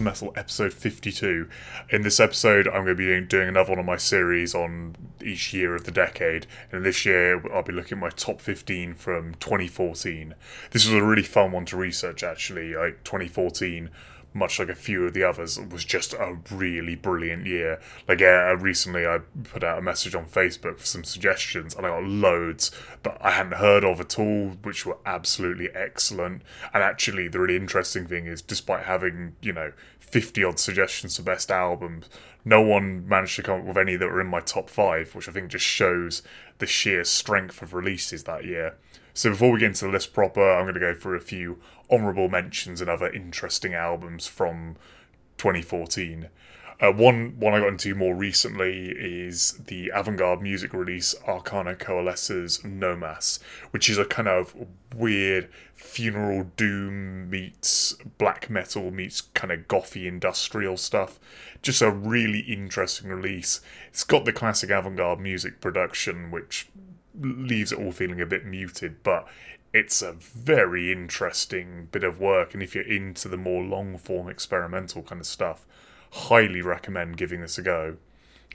Breakfast Metal episode 52. In this episode, I'm going to be doing, doing another one of my series on each year of the decade. And this year, I'll be looking at my top 15 from 2014. This was a really fun one to research, actually. Like 2014 much like a few of the others, was just a really brilliant year. Like uh, recently, I put out a message on Facebook for some suggestions, and I got loads that I hadn't heard of at all, which were absolutely excellent. And actually, the really interesting thing is, despite having you know fifty odd suggestions for best albums, no one managed to come up with any that were in my top five, which I think just shows the sheer strength of releases that year. So before we get into the list proper, I'm going to go through a few honourable mentions and other interesting albums from 2014. Uh, one one I got into more recently is the avant-garde music release Arcana Coalesce's Nomas, which is a kind of weird funeral doom meets black metal meets kind of gothy industrial stuff. Just a really interesting release. It's got the classic avant-garde music production, which leaves it all feeling a bit muted, but it's a very interesting bit of work. And if you're into the more long form experimental kind of stuff, highly recommend giving this a go.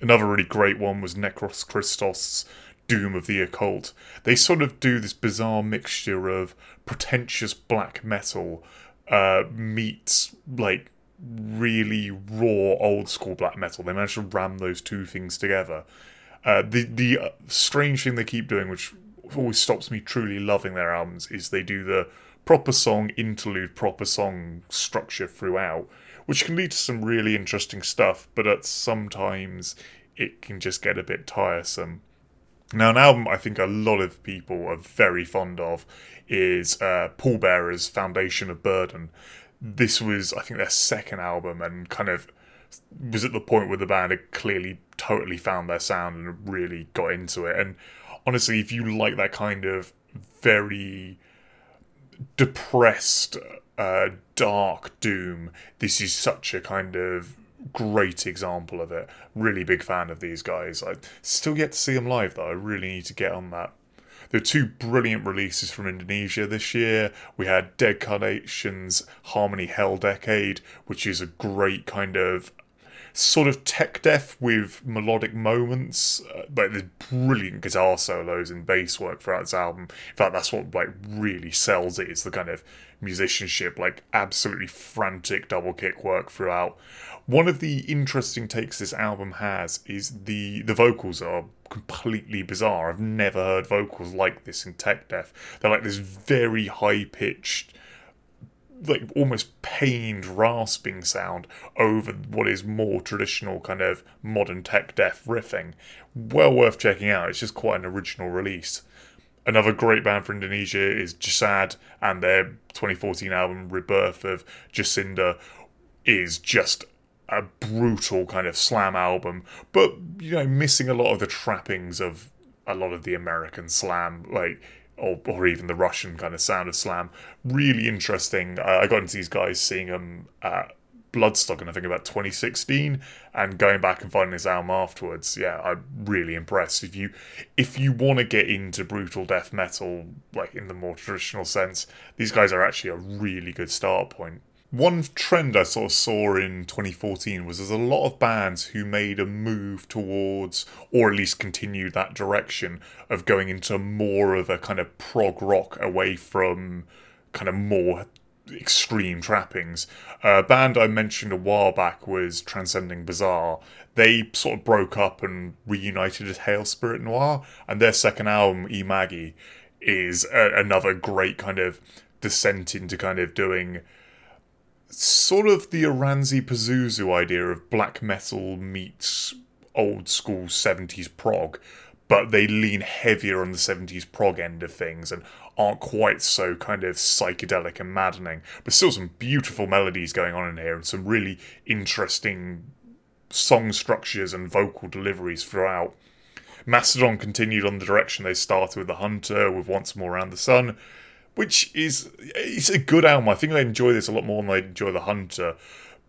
Another really great one was Necros Christos' Doom of the Occult. They sort of do this bizarre mixture of pretentious black metal uh, meets like really raw old school black metal. They managed to ram those two things together. Uh, the the uh, strange thing they keep doing, which always stops me truly loving their albums, is they do the proper song interlude, proper song structure throughout, which can lead to some really interesting stuff. But at sometimes it can just get a bit tiresome. Now, an album I think a lot of people are very fond of is uh, Pallbearer's Foundation of Burden. This was, I think, their second album and kind of was at the point where the band had clearly totally found their sound and really got into it. And honestly, if you like that kind of very depressed, uh, dark doom, this is such a kind of great example of it. Really big fan of these guys. I still get to see them live though. I really need to get on that. There are two brilliant releases from Indonesia this year. We had Dead Carnation's Harmony Hell Decade, which is a great kind of sort of tech death with melodic moments, uh, but there's brilliant guitar solos and bass work throughout this album. In fact, that's what like really sells it. It's the kind of musicianship, like absolutely frantic double kick work throughout. One of the interesting takes this album has is the the vocals are completely bizarre. I've never heard vocals like this in tech death. They're like this very high pitched like almost pained rasping sound over what is more traditional kind of modern tech death riffing. Well worth checking out. It's just quite an original release. Another great band for Indonesia is Jasad, and their 2014 album Rebirth of Javanicus is just a brutal kind of slam album, but you know, missing a lot of the trappings of a lot of the American slam. Like or, or even the Russian kind of sound of slam. Really interesting. Uh, I got into these guys seeing them at Bloodstock in I think about 2016, and going back and finding this album afterwards. Yeah, I'm really impressed. If you if you want to get into brutal death metal, like in the more traditional sense, these guys are actually a really good start point one trend I sort of saw in 2014 was there's a lot of bands who made a move towards, or at least continued that direction of going into more of a kind of prog rock away from kind of more extreme trappings. A band I mentioned a while back was Transcending Bizarre. They sort of broke up and reunited as Hail Spirit Noir, and their second album, E Maggie, is a- another great kind of descent into kind of doing sort of the Oranssi Pazuzu idea of black metal meets old school 70s prog, but they lean heavier on the 70s prog end of things and aren't quite so kind of psychedelic and maddening. But still, some beautiful melodies going on in here and some really interesting song structures and vocal deliveries throughout. Mastodon continued on the direction they started with The Hunter, with Once More Around the Sun, which is it's a good album. I think I enjoy this a lot more than I enjoy The Hunter,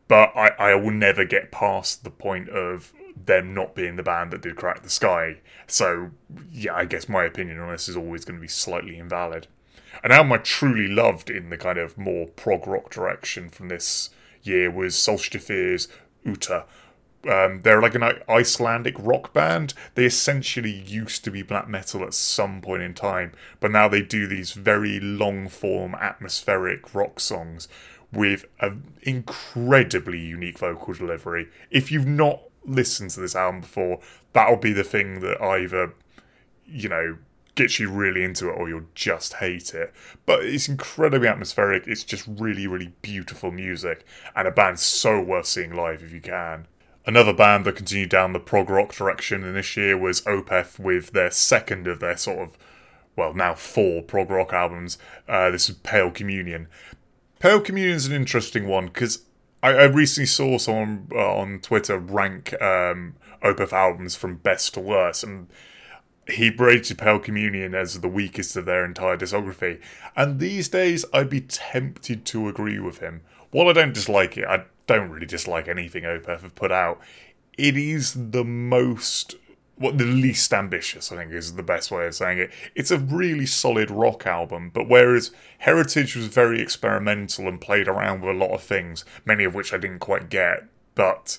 but I, I will never get past the point of them not being the band that did Crack the Skye. So yeah, I guess my opinion on this is always going to be slightly invalid. An album I truly loved in the kind of more prog rock direction from this year was Solstafir's Ótta. Um, they're like an Icelandic rock band. They essentially used to be black metal at some point in time, but now they do these very long form atmospheric rock songs with an incredibly unique vocal delivery. If you've not listened to this album before, that'll be the thing that either, you know, gets you really into it or you'll just hate it. But it's incredibly atmospheric. It's just really, really beautiful music, and a band so worth seeing live if you can. Another band that continued down the prog rock direction in this year was Opeth with their second of their sort of, well, now four prog rock albums. Uh, this is Pale Communion. Pale Communion is an interesting one because I, I, recently saw someone uh, on Twitter rank um, Opeth albums from best to worst, and he rated Pale Communion as the weakest of their entire discography. And these days, I'd be tempted to agree with him. While I don't dislike it, I don't really dislike anything Opeth have put out. It is the most, what the least ambitious, I think is the best way of saying it. It's a really solid rock album, but whereas Heritage was very experimental and played around with a lot of things, many of which I didn't quite get, but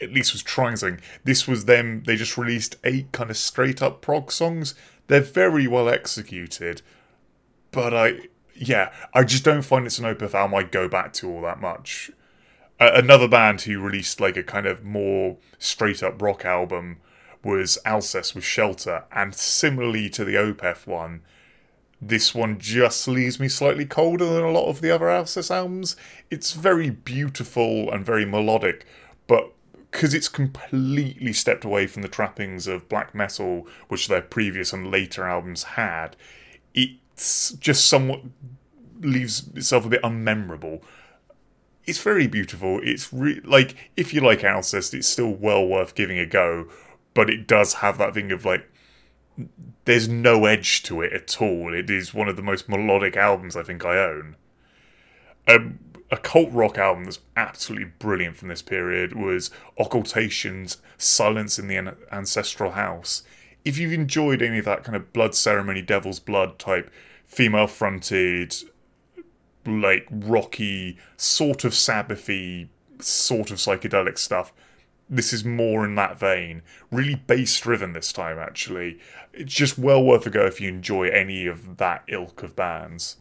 at least was trying something. This was them, they just released eight kind of straight up prog songs. They're very well executed, but I, yeah, I just don't find it's an Opeth album I go back to all that much. Another band who released like a kind of more straight up rock album was Alcest with Shelter, and similarly to the Opeth one, this one just leaves me slightly colder than a lot of the other Alcest albums. It's very beautiful and very melodic, but because it's completely stepped away from the trappings of black metal, which their previous and later albums had, it's just somewhat leaves itself a bit unmemorable. It's very beautiful. It's re- like if you like Alcest, it's still well worth giving a go, but it does have that thing of like there's no edge to it at all. It is one of the most melodic albums I think I own. Um, a cult rock album that's absolutely brilliant from this period was Occultation's Silence in the Ancestral House. If you've enjoyed any of that kind of blood ceremony, devil's blood type, female fronted, like rocky, sort of Sabbathy, sort of psychedelic stuff, this is more in that vein. Really bass driven this time, actually. It's just well worth a go if you enjoy any of that ilk of bands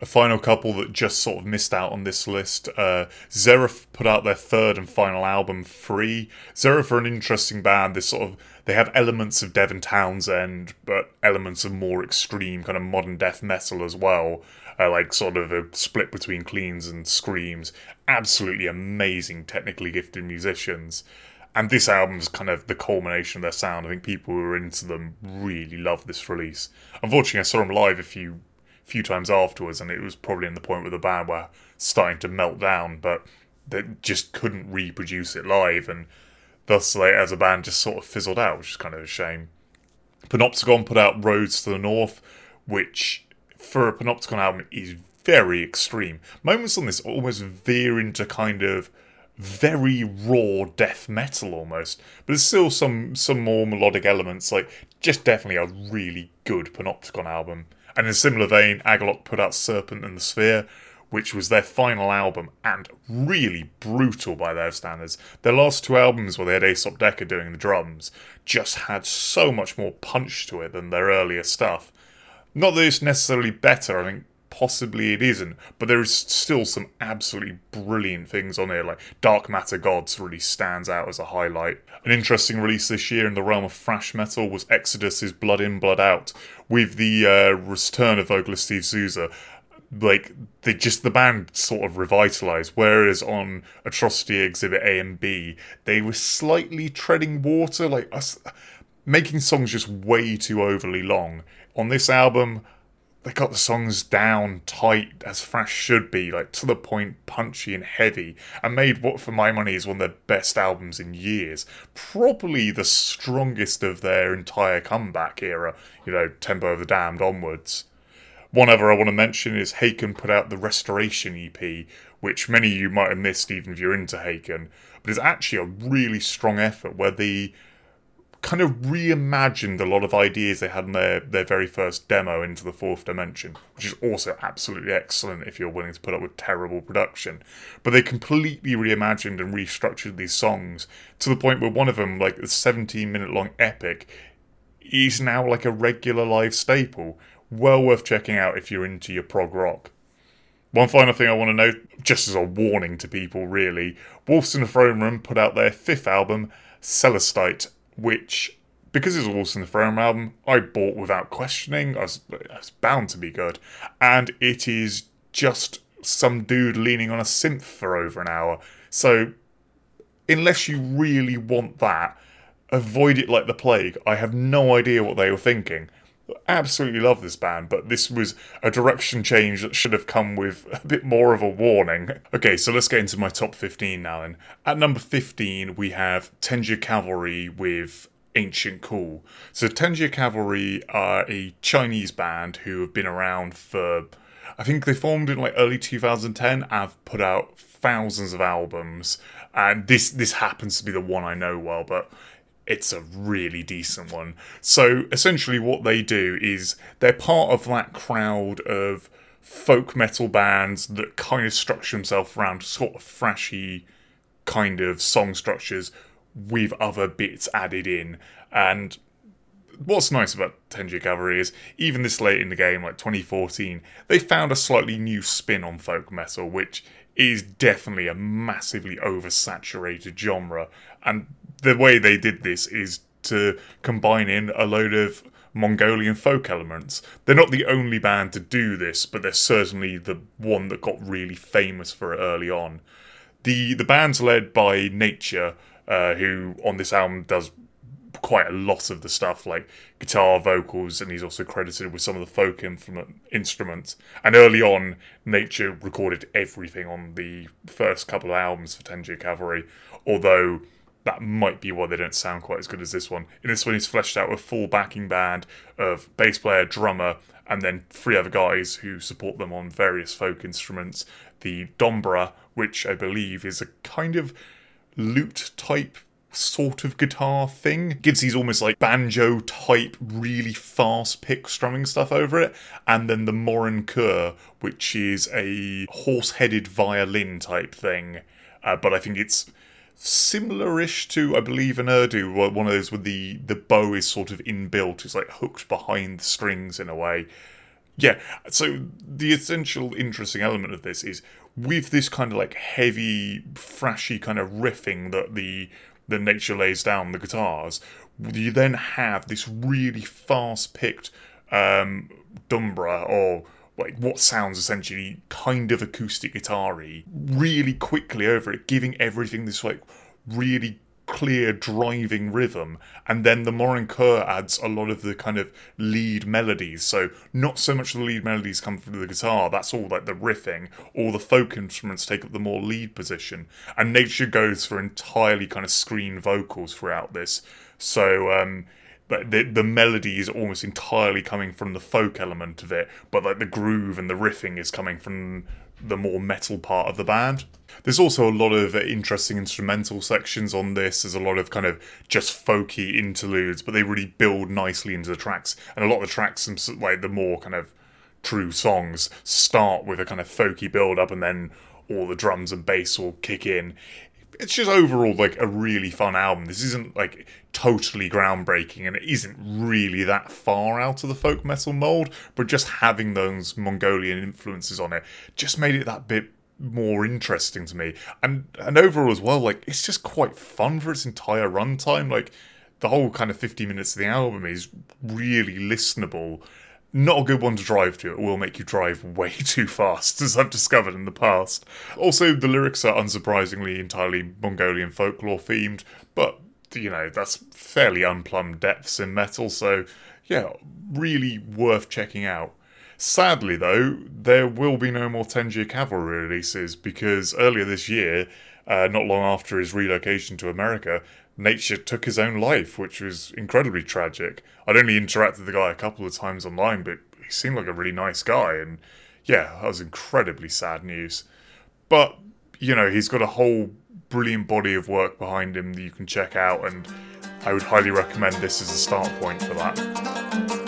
a final couple that just sort of missed out on this list. Uh, Xerath put out their third and final album, Free. Xerath are an interesting band. This sort of they have elements of Devin Townsend, but elements of more extreme kind of modern death metal as well. Uh, like sort of a split between cleans and screams. Absolutely amazing, technically gifted musicians. And this album's kind of the culmination of their sound. I think people who are into them really love this release. Unfortunately, I saw them live a few few times afterwards, and it was probably in the point where the band were starting to melt down, but they just couldn't reproduce it live, and thus, like, as a band, just sort of fizzled out, which is kind of a shame. Panopticon put out Roads to the North, which for a Panopticon album is very extreme. Moments on this almost veer into kind of very raw death metal almost, but there's still some some more melodic elements. Like just definitely a really good Panopticon album. And in a similar vein, Agalloch put out Serpent and the Sphere, which was their final album and really brutal by their standards. Their last two albums, where they had Aesop Dekker doing the drums, just had so much more punch to it than their earlier stuff. Not that it's necessarily better, I think possibly it isn't, but there is still some absolutely brilliant things on here. Like Dark Matter Gods really stands out as a highlight. An interesting release this year in the realm of thrash metal was Exodus's Blood In, Blood Out, with the uh, return of vocalist Steve Souza. Like they just the band sort of revitalized, whereas on Atrocity Exhibit A and B they were slightly treading water, like us making songs just way too overly long. On this album, they got the songs down tight as thrash should be, like to the point, punchy and heavy, and made what for my money is one of their best albums in years. Probably the strongest of their entire comeback era, you know, Tempo of the Damned onwards. One other I want to mention is Haken put out the Restoration EP, which many of you might have missed even if you're into Haken, but it's actually a really strong effort where the kind of reimagined a lot of ideas they had in their, their very first demo into the fourth dimension, which is also absolutely excellent if you're willing to put up with terrible production. But they completely reimagined and restructured these songs to the point where one of them, like a 17 minute long epic, is now like a regular live staple. Well worth checking out if you're into your prog rock. One final thing I want to note, just as a warning to people, really, Wolves in the Throne Room put out their fifth album, Celestite, which, because it's a in the Throne album, I bought without questioning. I was, I was bound to be good. And it is just some dude leaning on a synth for over an hour. So, unless you really want that, avoid it like the plague. I have no idea what they were thinking absolutely love this band, but this was a direction change that should have come with a bit more of a warning. Okay, so let's get into my top 15 now then. At number 15, we have Tengger Cavalry with Ancient Call. So Tengger Cavalry are a Chinese band who have been around for I think they formed in like early 2010 and have put out thousands of albums. And this this happens to be the one I know well, but it's a really decent one. So essentially, what they do is they're part of that crowd of folk metal bands that kind of structure themselves around sort of thrashy kind of song structures with other bits added in. And what's nice about Tengger Cavalry is even this late in the game, like 2014, they found a slightly new spin on folk metal, which is definitely a massively oversaturated genre. And the way they did this is to combine in a load of Mongolian folk elements. They're not the only band to do this, but they're certainly the one that got really famous for it early on. The the band's led by Nature, uh, who on this album does quite a lot of the stuff like guitar, vocals, and he's also credited with some of the folk instruments. And early on, Nature recorded everything on the first couple of albums for Tengger Cavalry, although that might be why they don't sound quite as good as this one. In this one, he's fleshed out a full backing band of bass player, drummer, and then three other guys who support them on various folk instruments. The Dombra, which I believe is a kind of lute type sort of guitar thing. Gives these almost like banjo type, really fast pick strumming stuff over it. And then the Morin Khuur, which is a horse headed violin type thing. Uh, but I think it's similar-ish to, I believe, an erhu, one of those where the, the bow is sort of inbuilt, it's like hooked behind the strings in a way. Yeah, so the essential interesting element of this is with this kind of like heavy, thrashy kind of riffing that the the nature lays down the guitars, you then have this really fast picked um, dombra or like what sounds essentially kind of acoustic guitar really quickly over it, giving everything this like really clear driving rhythm. And then the Morin Khuur adds a lot of the kind of lead melodies. So not so much the lead melodies come from the guitar that's all like the riffing. All the folk instruments take up the more lead position. And nature goes for entirely kind of screen vocals throughout this. So um but the the melody is almost entirely coming from the folk element of it, but like the groove and the riffing is coming from the more metal part of the band. There's also a lot of interesting instrumental sections on this. There's a lot of kind of just folky interludes, but they really build nicely into the tracks. And a lot of the tracks, like the more kind of true songs, start with a kind of folky build up, and then all the drums and bass will kick in it's just overall like a really fun album. This isn't like totally groundbreaking and it isn't really that far out of the folk metal mold, but just having those Mongolian influences on it just made it that bit more interesting to me. And and overall as well, like it's just quite fun for its entire runtime. Like the whole kind of 50 minutes of the album is really listenable not a good one to drive to. It will make you drive way too fast, as I've discovered in the past. Also, the lyrics are unsurprisingly entirely Mongolian folklore themed, but you know, that's fairly unplumbed depths in metal, so yeah, really worth checking out. Sadly, though, there will be no more Tengger Cavalry releases because earlier this year, uh, not long after his relocation to America, nature took his own life, which was incredibly tragic. I'd only interacted with the guy a couple of times online, but he seemed like a really nice guy, and yeah, that was incredibly sad news. But, you know, he's got a whole brilliant body of work behind him that you can check out, and I would highly recommend this as a start point for that.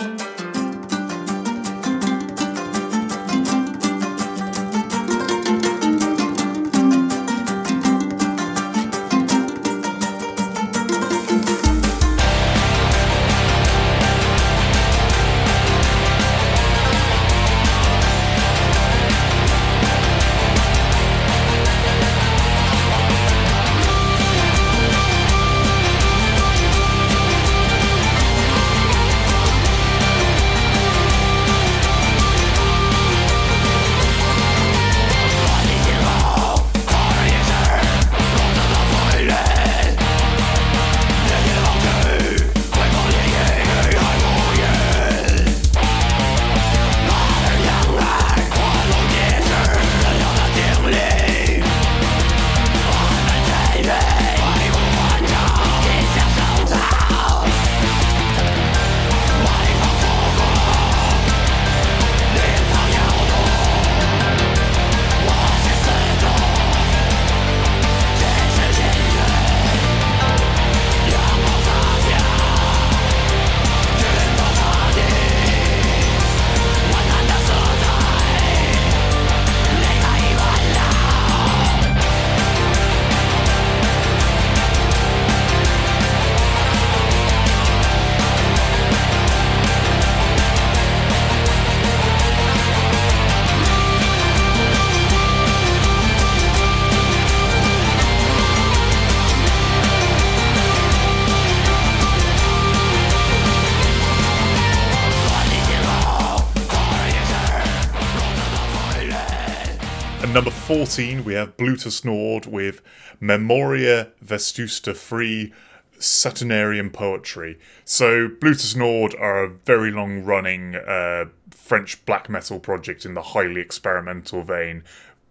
14, we have Blut Aus Nord with Memoria Vetusta Free Saturnian Poetry. So, Blut Aus Nord are a very long running uh, French black metal project in the highly experimental vein,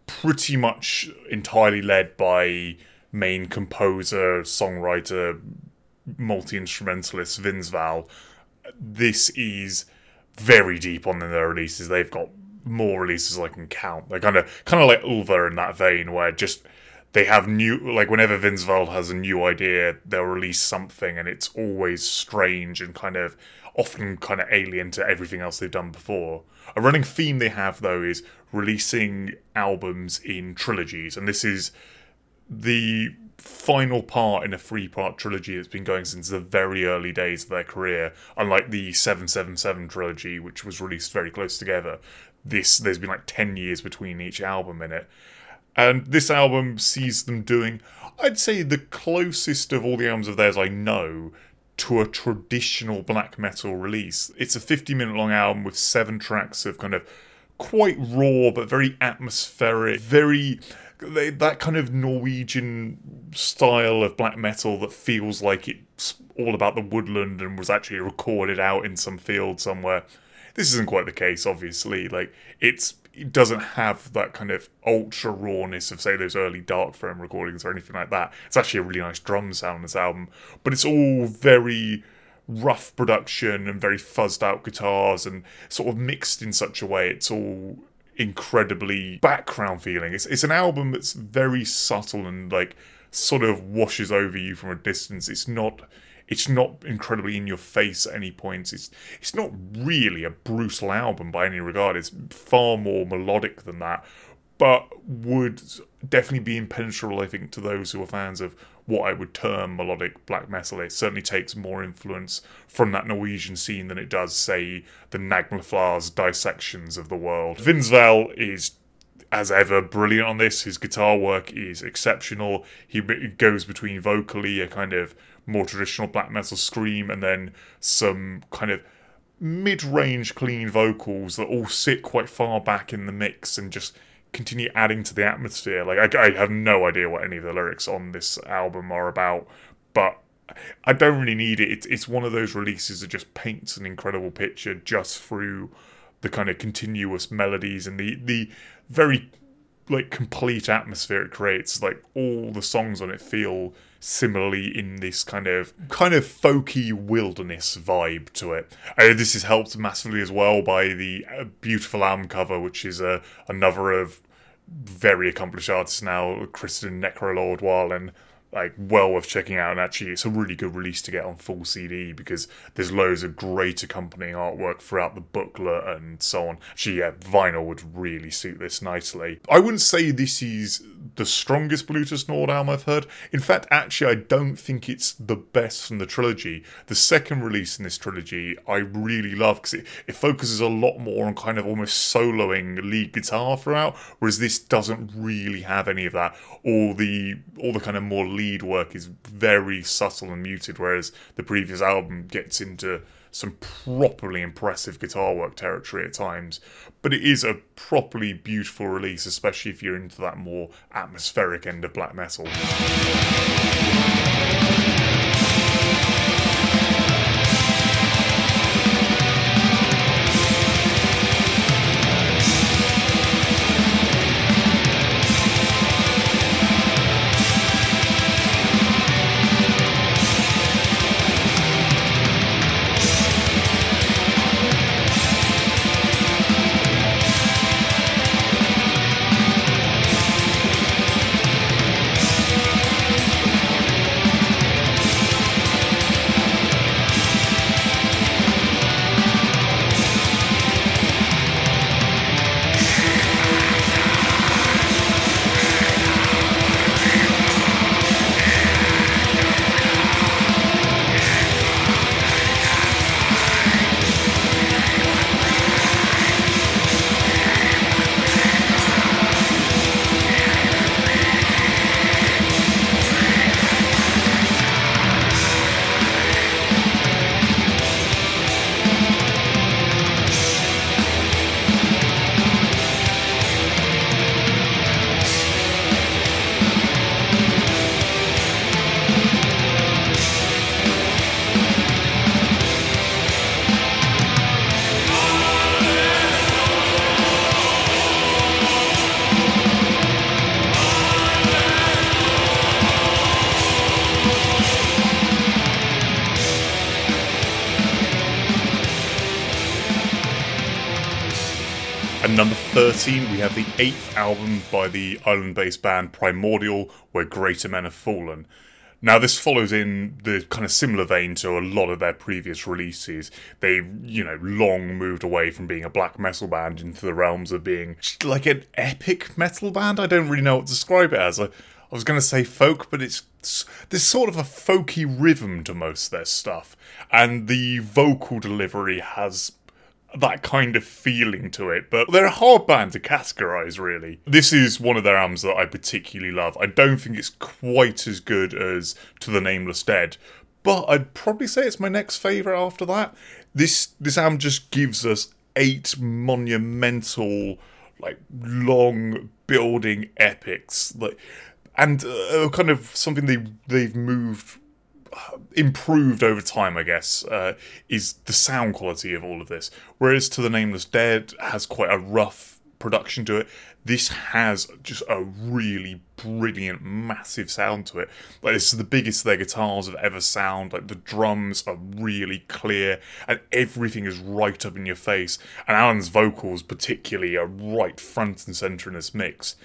pretty much entirely led by main composer, songwriter, multi instrumentalist Vindsval. This is very deep on their releases. They've got more releases I can count. They're kind of kind of like Ulver in that vein, where just they have new like whenever Vince has a new idea, they'll release something, and it's always strange and kind of often kind of alien to everything else they've done before. A running theme they have though is releasing albums in trilogies, and this is the final part in a three part trilogy that's been going since the very early days of their career, unlike the 777 trilogy, which was released very close together this there's been like 10 years between each album in it. And this album sees them doing i'd say the closest of all the albums of theirs i know to a traditional black metal release. It's a 50 minute long album with seven tracks of kind of quite raw but very atmospheric very that kind of norwegian style of black metal that feels like it's all about the woodland and was actually recorded out in some field somewhere this isn't quite the case, obviously. Like it's it doesn't have that kind of ultra rawness of say those early Darkthrone recordings or anything like that. It's actually a really nice drum sound in this album, but it's all very rough production and very fuzzed out guitars and sort of mixed in such a way it's all incredibly background feeling. It's it's an album that's very subtle and like sort of washes over you from a distance. It's not it's not incredibly in your face at any points. It's it's not really a brutal album by any regard. It's far more melodic than that, but would definitely be impenetrable. I think to those who are fans of what I would term melodic black metal. It certainly takes more influence from that Norwegian scene than it does, say, the Naglfar's dissections of the world. Vindsval is as ever, brilliant on this. His guitar work is exceptional. He goes between vocally a kind of more traditional black metal scream and then some kind of mid-range clean vocals that all sit quite far back in the mix and just continue adding to the atmosphere. Like I, I have no idea what any of the lyrics on this album are about, but I don't really need it. It's it's one of those releases that just paints an incredible picture just through the kind of continuous melodies and the the very like complete atmosphere it creates. Like all the songs on it feel similarly in this kind of kind of folky wilderness vibe to it. Uh, this is helped massively as well by the uh, beautiful album cover, which is uh, another of very accomplished artists now, Kristian Necrolord and like well worth checking out. And actually, it's a really good release to get on full CD because there's loads of great accompanying artwork throughout the booklet and so on. Actually, yeah, vinyl would really suit this nicely. I wouldn't say this is the strongest Blut Aus Nord album I've heard. In fact, actually, I don't think it's the best from the trilogy. The second release in this trilogy, I really love because it, it focuses a lot more on kind of almost soloing lead guitar throughout, whereas this doesn't really have any of that. All the all the kind of more lead work is very subtle and muted, whereas the previous album gets into some properly impressive guitar work territory at times. But it is a properly beautiful release, especially if you're into that more atmospheric end of black metal. Eighth album by the island based band Primordial, Where Greater Men Have Fallen. Now, this follows in the kind of similar vein to a lot of their previous releases. They, you know, long moved away from being a black metal band into the realms of being like an epic metal band. I don't really know what to describe it as. I, I was going to say folk, but it's there's sort of a folky rhythm to most of their stuff, and the vocal delivery has that kind of feeling to it, but they're a hard band to categorize, really. This is one of their albums that I particularly love. I don't think it's quite as good as To the Nameless Dead, but I'd probably say it's my next favourite after that. This this album just gives us eight monumental, like long building epics, like and uh, kind of something they they've moved improved over time, I guess, uh, is the sound quality of all of this. Whereas To the Nameless Dead has quite a rough production to it. This has just a really brilliant, massive sound to it. Like this is the biggest their guitars have ever sound. Like the drums are really clear, and everything is right up in your face. And Alan's vocals, particularly, are right front and center in this mix.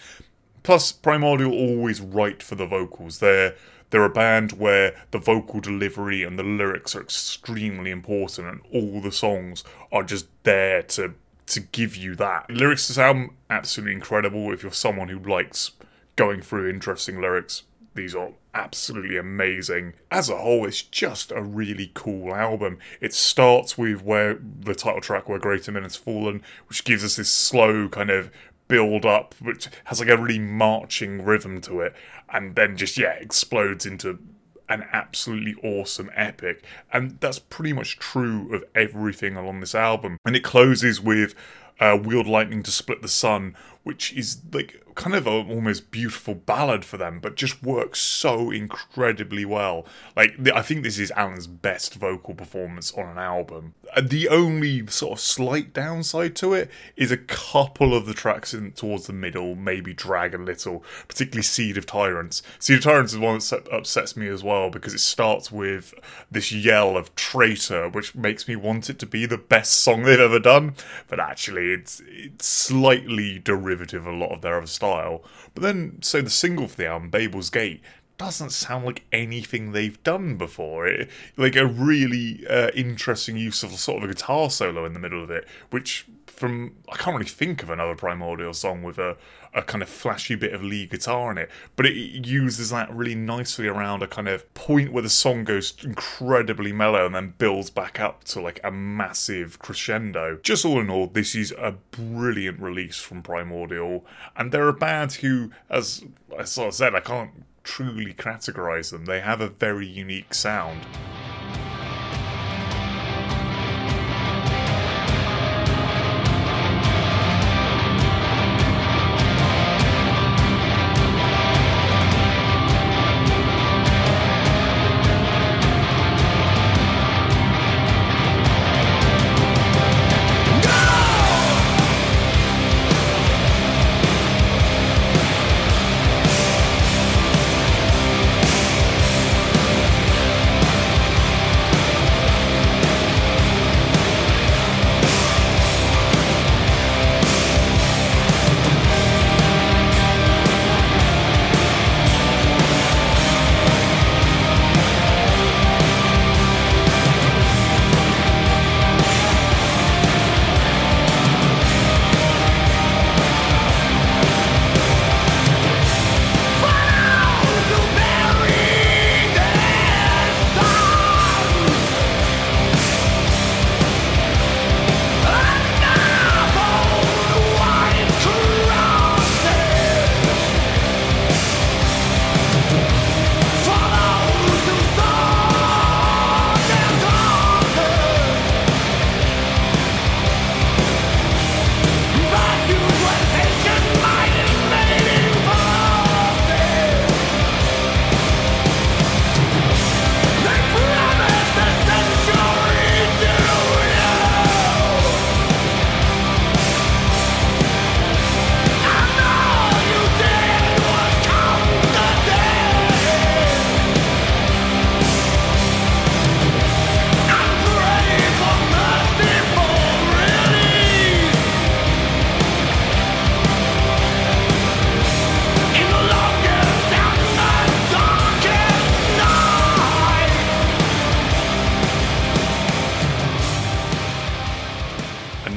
Plus, Primordial always right for the vocals. They're they're a band where the vocal delivery and the lyrics are extremely important, and all the songs are just there to to give you that. Lyrics to this album absolutely incredible. If you're someone who likes going through interesting lyrics, these are absolutely amazing. As a whole, it's just a really cool album. It starts with where the title track, Where Greater Men Has Fallen, which gives us this slow kind of build up, which has like a really marching rhythm to it, and then just yeah explodes into an absolutely awesome epic. And that's pretty much true of everything along this album. And it closes with uh, Wield Lightning to Split the Sun, which is like kind of an almost beautiful ballad for them, but just works so incredibly well. Like, I think this is Alan's best vocal performance on an album. Uh, the only sort of slight downside to it is a couple of the tracks in towards the middle maybe drag a little, particularly Seed of Tyrants. Seed of Tyrants is one that upsets me as well because it starts with this yell of traitor, which makes me want it to be the best song they've ever done, but actually it's it's slightly derivative of a lot of their other stuff style. But then, so the single for the album, Babel's Gate, doesn't sound like anything they've done before. It, like a really uh, interesting use of sort of a guitar solo in the middle of it, which from I can't really think of another primordial song with a, a kind of flashy bit of lead guitar in it, but it uses that really nicely around a kind of point where the song goes incredibly mellow and then builds back up to like a massive crescendo. Just all in all, this is a brilliant release from Primordial, and they're a band who, as I sort of said, I can't truly categorize them. They have a very unique sound.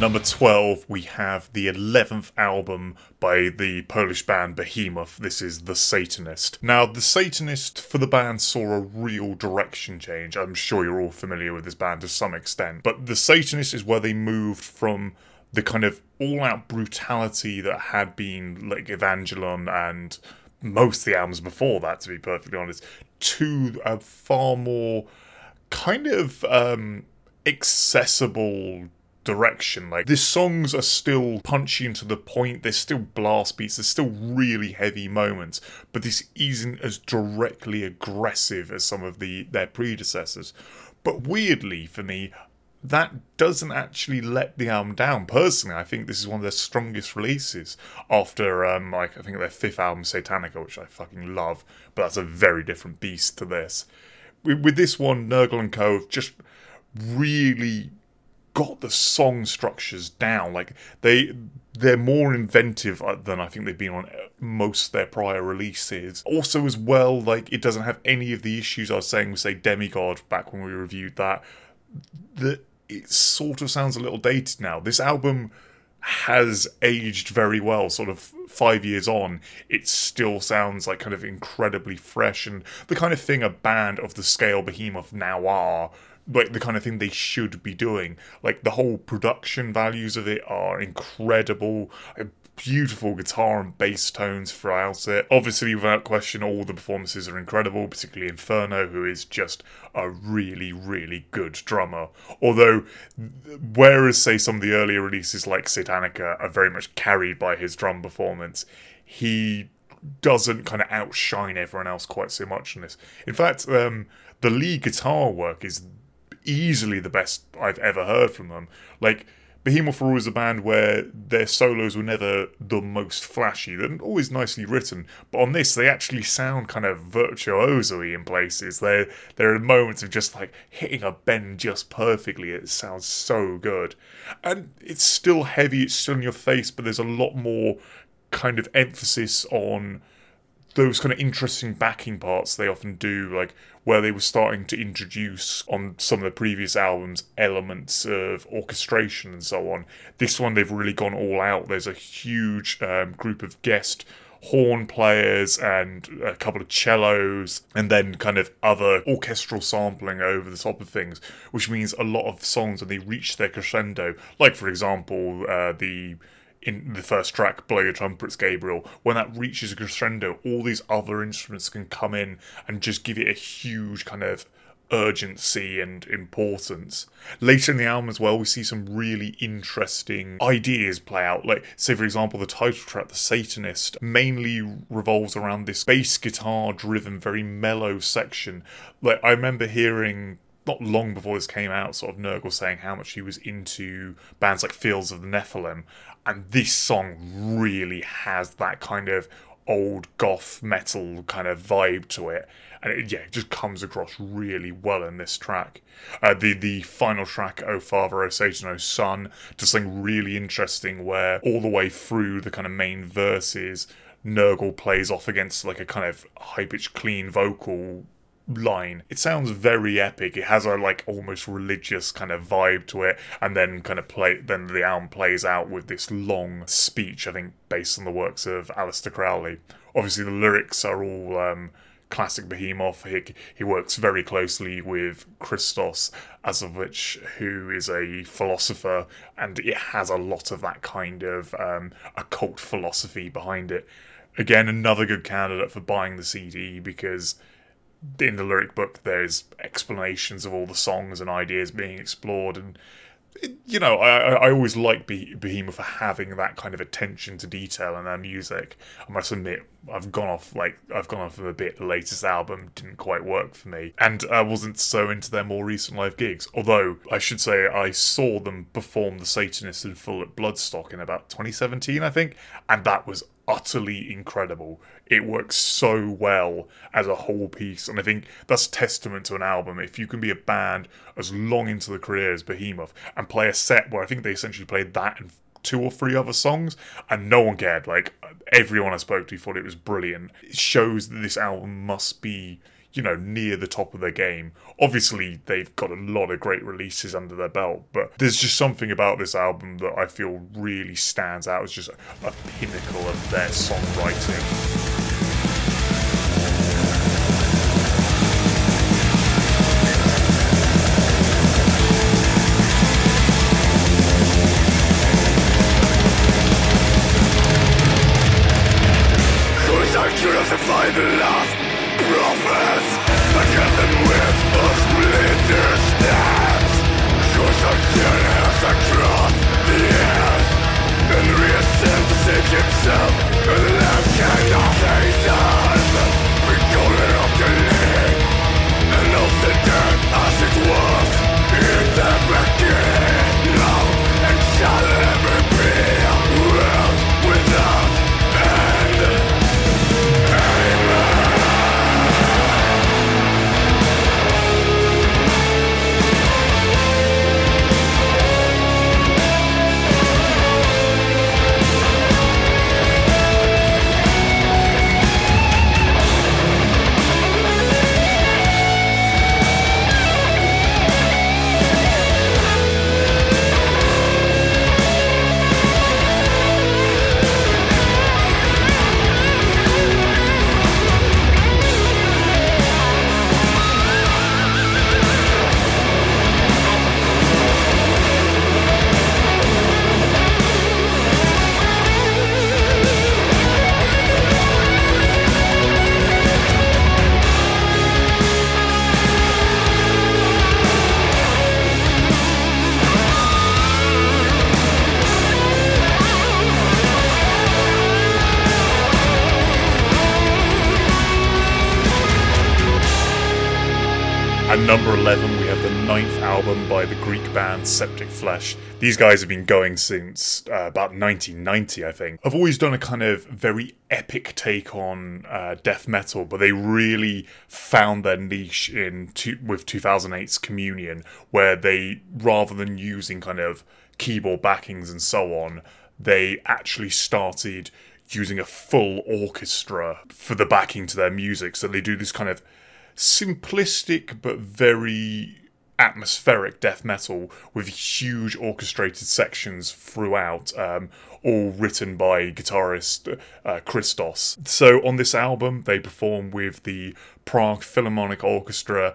Number 12, we have the 11th album by the Polish band Behemoth. This is The Satanist. Now, The Satanist for the band saw a real direction change. I'm sure you're all familiar with this band to some extent. But The Satanist is where they moved from the kind of all out brutality that had been like Evangelion and most the albums before that, to be perfectly honest, to a far more kind of um, accessible direction. Like, the songs are still punchy and to the point, there's still blast beats, there's still really heavy moments, but this isn't as directly aggressive as some of the their predecessors. But weirdly, for me, that doesn't actually let the album down. Personally, I think this is one of their strongest releases after, um, like I think their fifth album, Satanica, which I fucking love, but that's a very different beast to this. With, this one, Nergal and Co. have just really got the song structures down. Like they they're more inventive uh, than I think they've been on uh, most their prior releases. Also, as well, like it doesn't have any of the issues I was saying with say Demigod back when we reviewed that. That it sort of sounds a little dated now. This album has aged very well, sort of five years on, it still sounds like kind of incredibly fresh and the kind of thing a band of the scale Behemoth now are like the kind of thing they should be doing. Like the whole production values of it are incredible. Beautiful guitar and bass tones throughout it. Obviously, without question, all the performances are incredible, particularly Inferno, who is just a really, really good drummer. Although, whereas, say, some of the earlier releases like Satanica are very much carried by his drum performance, he doesn't kind of outshine everyone else quite so much in this. In fact, um, the lead guitar work is easily the best I've ever heard from them. Like Behemoth were always a band where their solos were never the most flashy. They're always nicely written, but on this they actually sound kind of virtuoso-y in places. There there are moments of just like hitting a bend just perfectly. It sounds so good, and it's still heavy. It's still in your face, but there's a lot more kind of emphasis on those kind of interesting backing parts they often do, like where they were starting to introduce on some of the previous albums elements of orchestration and so on. This one, they've really gone all out. There's a huge um, group of guest horn players and a couple of cellos and then kind of other orchestral sampling over the top of things which means a lot of songs when they reach their crescendo like for example uh, the in the first track, Blow Your Trumpets, Gabriel, when that reaches a crescendo, all these other instruments can come in and just give it a huge kind of urgency and importance. Later in the album as well, we see some really interesting ideas play out. Like, say, for example, the title track, The Satanist, mainly revolves around this bass guitar driven, very mellow section. Like, I remember hearing not long before this came out, sort of Nergal saying how much he was into bands like Fields of the Nephilim, and this song really has that kind of old goth metal kind of vibe to it and it, yeah, it just comes across really well in this track. Uh, the the final track, "Oh Father, Oh Satan, Oh Son," does something really interesting where all the way through the kind of main verses, Nergal plays off against like a kind of high pitched, clean vocal line. It sounds very epic. It has a like almost religious kind of vibe to it, and then kind of play. Then the album plays out with this long speech. I think based on the works of Aleister Crowley. Obviously, the lyrics are all. Um, classic behemoth. He, he works very closely with Christos Azarewicz, who is a philosopher, and it has a lot of that kind of um, occult philosophy behind it. Again, another good candidate for buying the CD because in the lyric book there's explanations of all the songs and ideas being explored and you know, I, I always like Behemoth for having that kind of attention to detail in their music. I must admit, I've gone off like I've gone off of a bit. The latest album didn't quite work for me, and I wasn't so into their more recent live gigs. Although I should say I saw them perform the Satanist in full at Bloodstock in about 2017, I think, and that was utterly incredible. It works so well as a whole piece, and I think that's testament to an album. If you can be a band as long into the career as Behemoth and play a set where I think they essentially played that and two or three other songs, and no one cared. Like everyone I spoke to thought it was brilliant. It shows that this album must be you know, near the top of their game. Obviously, they've got a lot of great releases under their belt, but there's just something about this album that I feel really stands out as just a, a pinnacle of their songwriting. Album by the Greek band Septic Flesh. These guys have been going since uh, about 1990, I think. I've always done a kind of very epic take on uh, death metal, but they really found their niche in two, with 2008's Communion, where they, rather than using kind of keyboard backings and so on, they actually started using a full orchestra for the backing to their music. So they do this kind of simplistic but very atmospheric death metal with huge orchestrated sections throughout, um, all written by guitarist uh, Christos. So on this album, they perform with the Prague Philharmonic Orchestra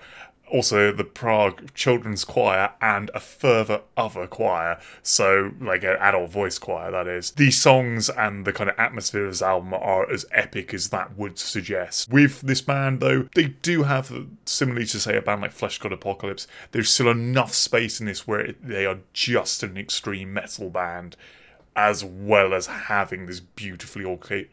also the Prague Children's Choir and a further other choir, so like an adult voice choir, that is. The songs and the kind of atmosphere of this album are as epic as that would suggest. With this band, though, they do have, similarly to say a band like Fleshgod Apocalypse, there's still enough space in this where they are just an extreme metal band as well as having this beautifully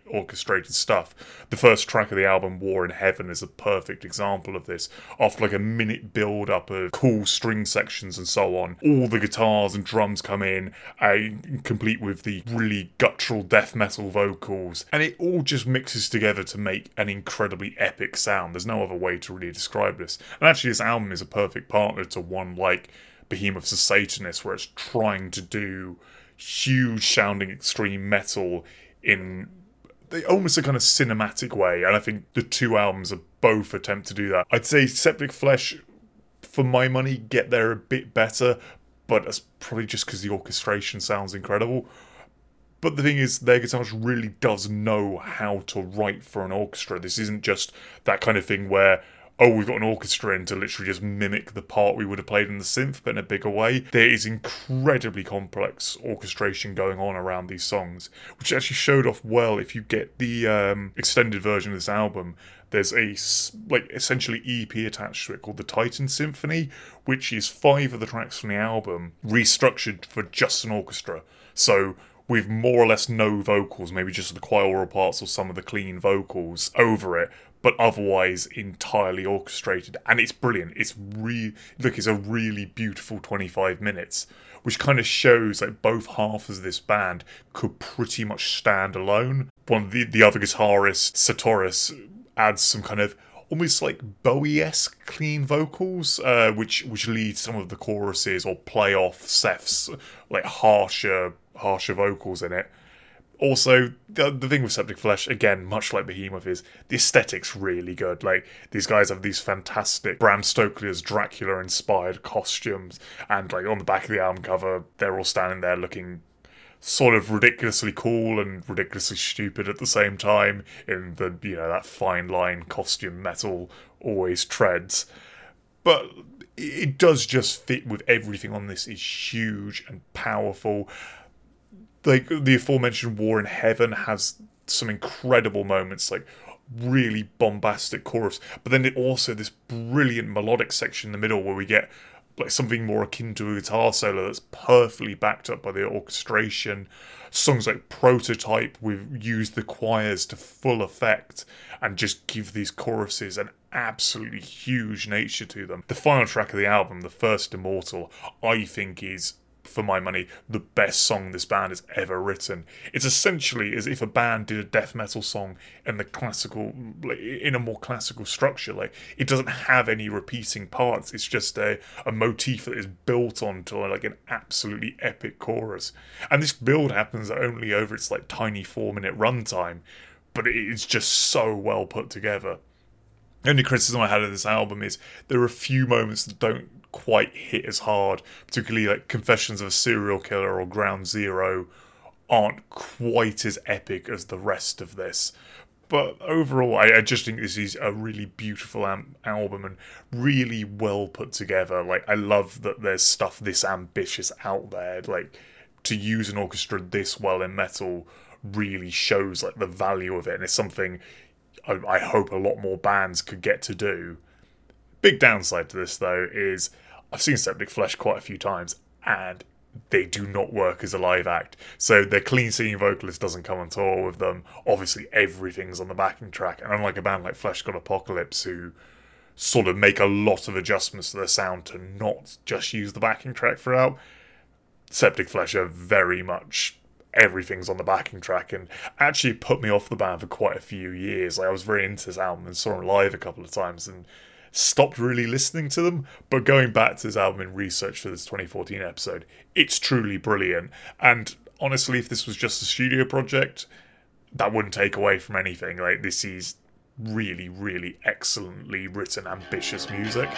orchestrated stuff. The first track of the album, War in Heaven, is a perfect example of this. After like a minute build up of cool string sections and so on, all the guitars and drums come in, uh, complete with the really guttural death metal vocals, and it all just mixes together to make an incredibly epic sound. There's no other way to really describe this. And actually, this album is a perfect partner to one like Behemoth's Satanist, where it's trying to do huge sounding extreme metal in almost a kind of cinematic way, and I think the two albums are both attempt to do that. I'd say Septic Flesh, for my money, get there a bit better, but that's probably just because the orchestration sounds incredible. But the thing is, their guitarist really does know how to write for an orchestra. This isn't just that kind of thing where oh, we've got an orchestra in to literally just mimic the part we would have played in the synth, but in a bigger way. There is incredibly complex orchestration going on around these songs, which actually showed off well if you get the um, extended version of this album. There's a like essentially EP attached to it called the Titan Symphony, which is five of the tracks from the album restructured for just an orchestra. So with more or less no vocals, maybe just the choral parts or some of the clean vocals over it, but otherwise entirely orchestrated. And it's brilliant. It's really look, it's a really beautiful 25 minutes, which kind of shows that both halves of this band could pretty much stand alone. One of the, the other guitarist, Sotiris, adds some kind of almost like Bowie-esque clean vocals, uh, which which lead some of the choruses or play off Seth's like harsher harsher vocals in it also the, the thing with septic flesh again much like behemoth is the aesthetics really good. Like these guys have these fantastic bram stoker's dracula inspired costumes and like on the back of the album cover they're all standing there looking sort of ridiculously cool and ridiculously stupid at the same time in the you know that fine line costume metal always treads. But it does just fit with everything on this. Is huge and powerful like the aforementioned War in Heaven has some incredible moments, like really bombastic chorus, but then it also this brilliant melodic section in the middle where we get like something more akin to a guitar solo that's perfectly backed up by the orchestration. Songs like Prototype, we've used the choirs to full effect and just give these choruses an absolutely huge nature to them. The final track of the album, the first Immortal, I think is for my money, the best song this band has ever written. It's essentially as if a band did a death metal song in the classical, in a more classical structure. Like it doesn't have any repeating parts. It's just a, a motif that is built onto like an absolutely epic chorus. And this build happens only over its like tiny four minute runtime, but it is just so well put together. The only criticism I had of this album is there are a few moments that don't quite hit as hard, particularly like Confessions of a Serial Killer or Ground Zero aren't quite as epic as the rest of this. But overall, I, I just think this is a really beautiful am- album and really well put together. Like, I love that there's stuff this ambitious out there. Like, to use an orchestra this well in metal really shows like the value of it, and it's something I, I hope a lot more bands could get to do. Big downside to this though is I've seen Septic Flesh quite a few times and they do not work as a live act. So their clean singing vocalist doesn't come on tour with them. Obviously, everything's on the backing track. And unlike a band like Fleshgod Apocalypse, who sort of make a lot of adjustments to their sound to not just use the backing track throughout, Septic Flesh are very much everything's on the backing track and actually put me off the band for quite a few years. Like I was very into this album and saw them live a couple of times and stopped really listening to them. But going back to this album in research for this 2014 episode, it's truly brilliant. And honestly, if this was just a studio project, that wouldn't take away from anything. Like this is really, really excellently written, ambitious music.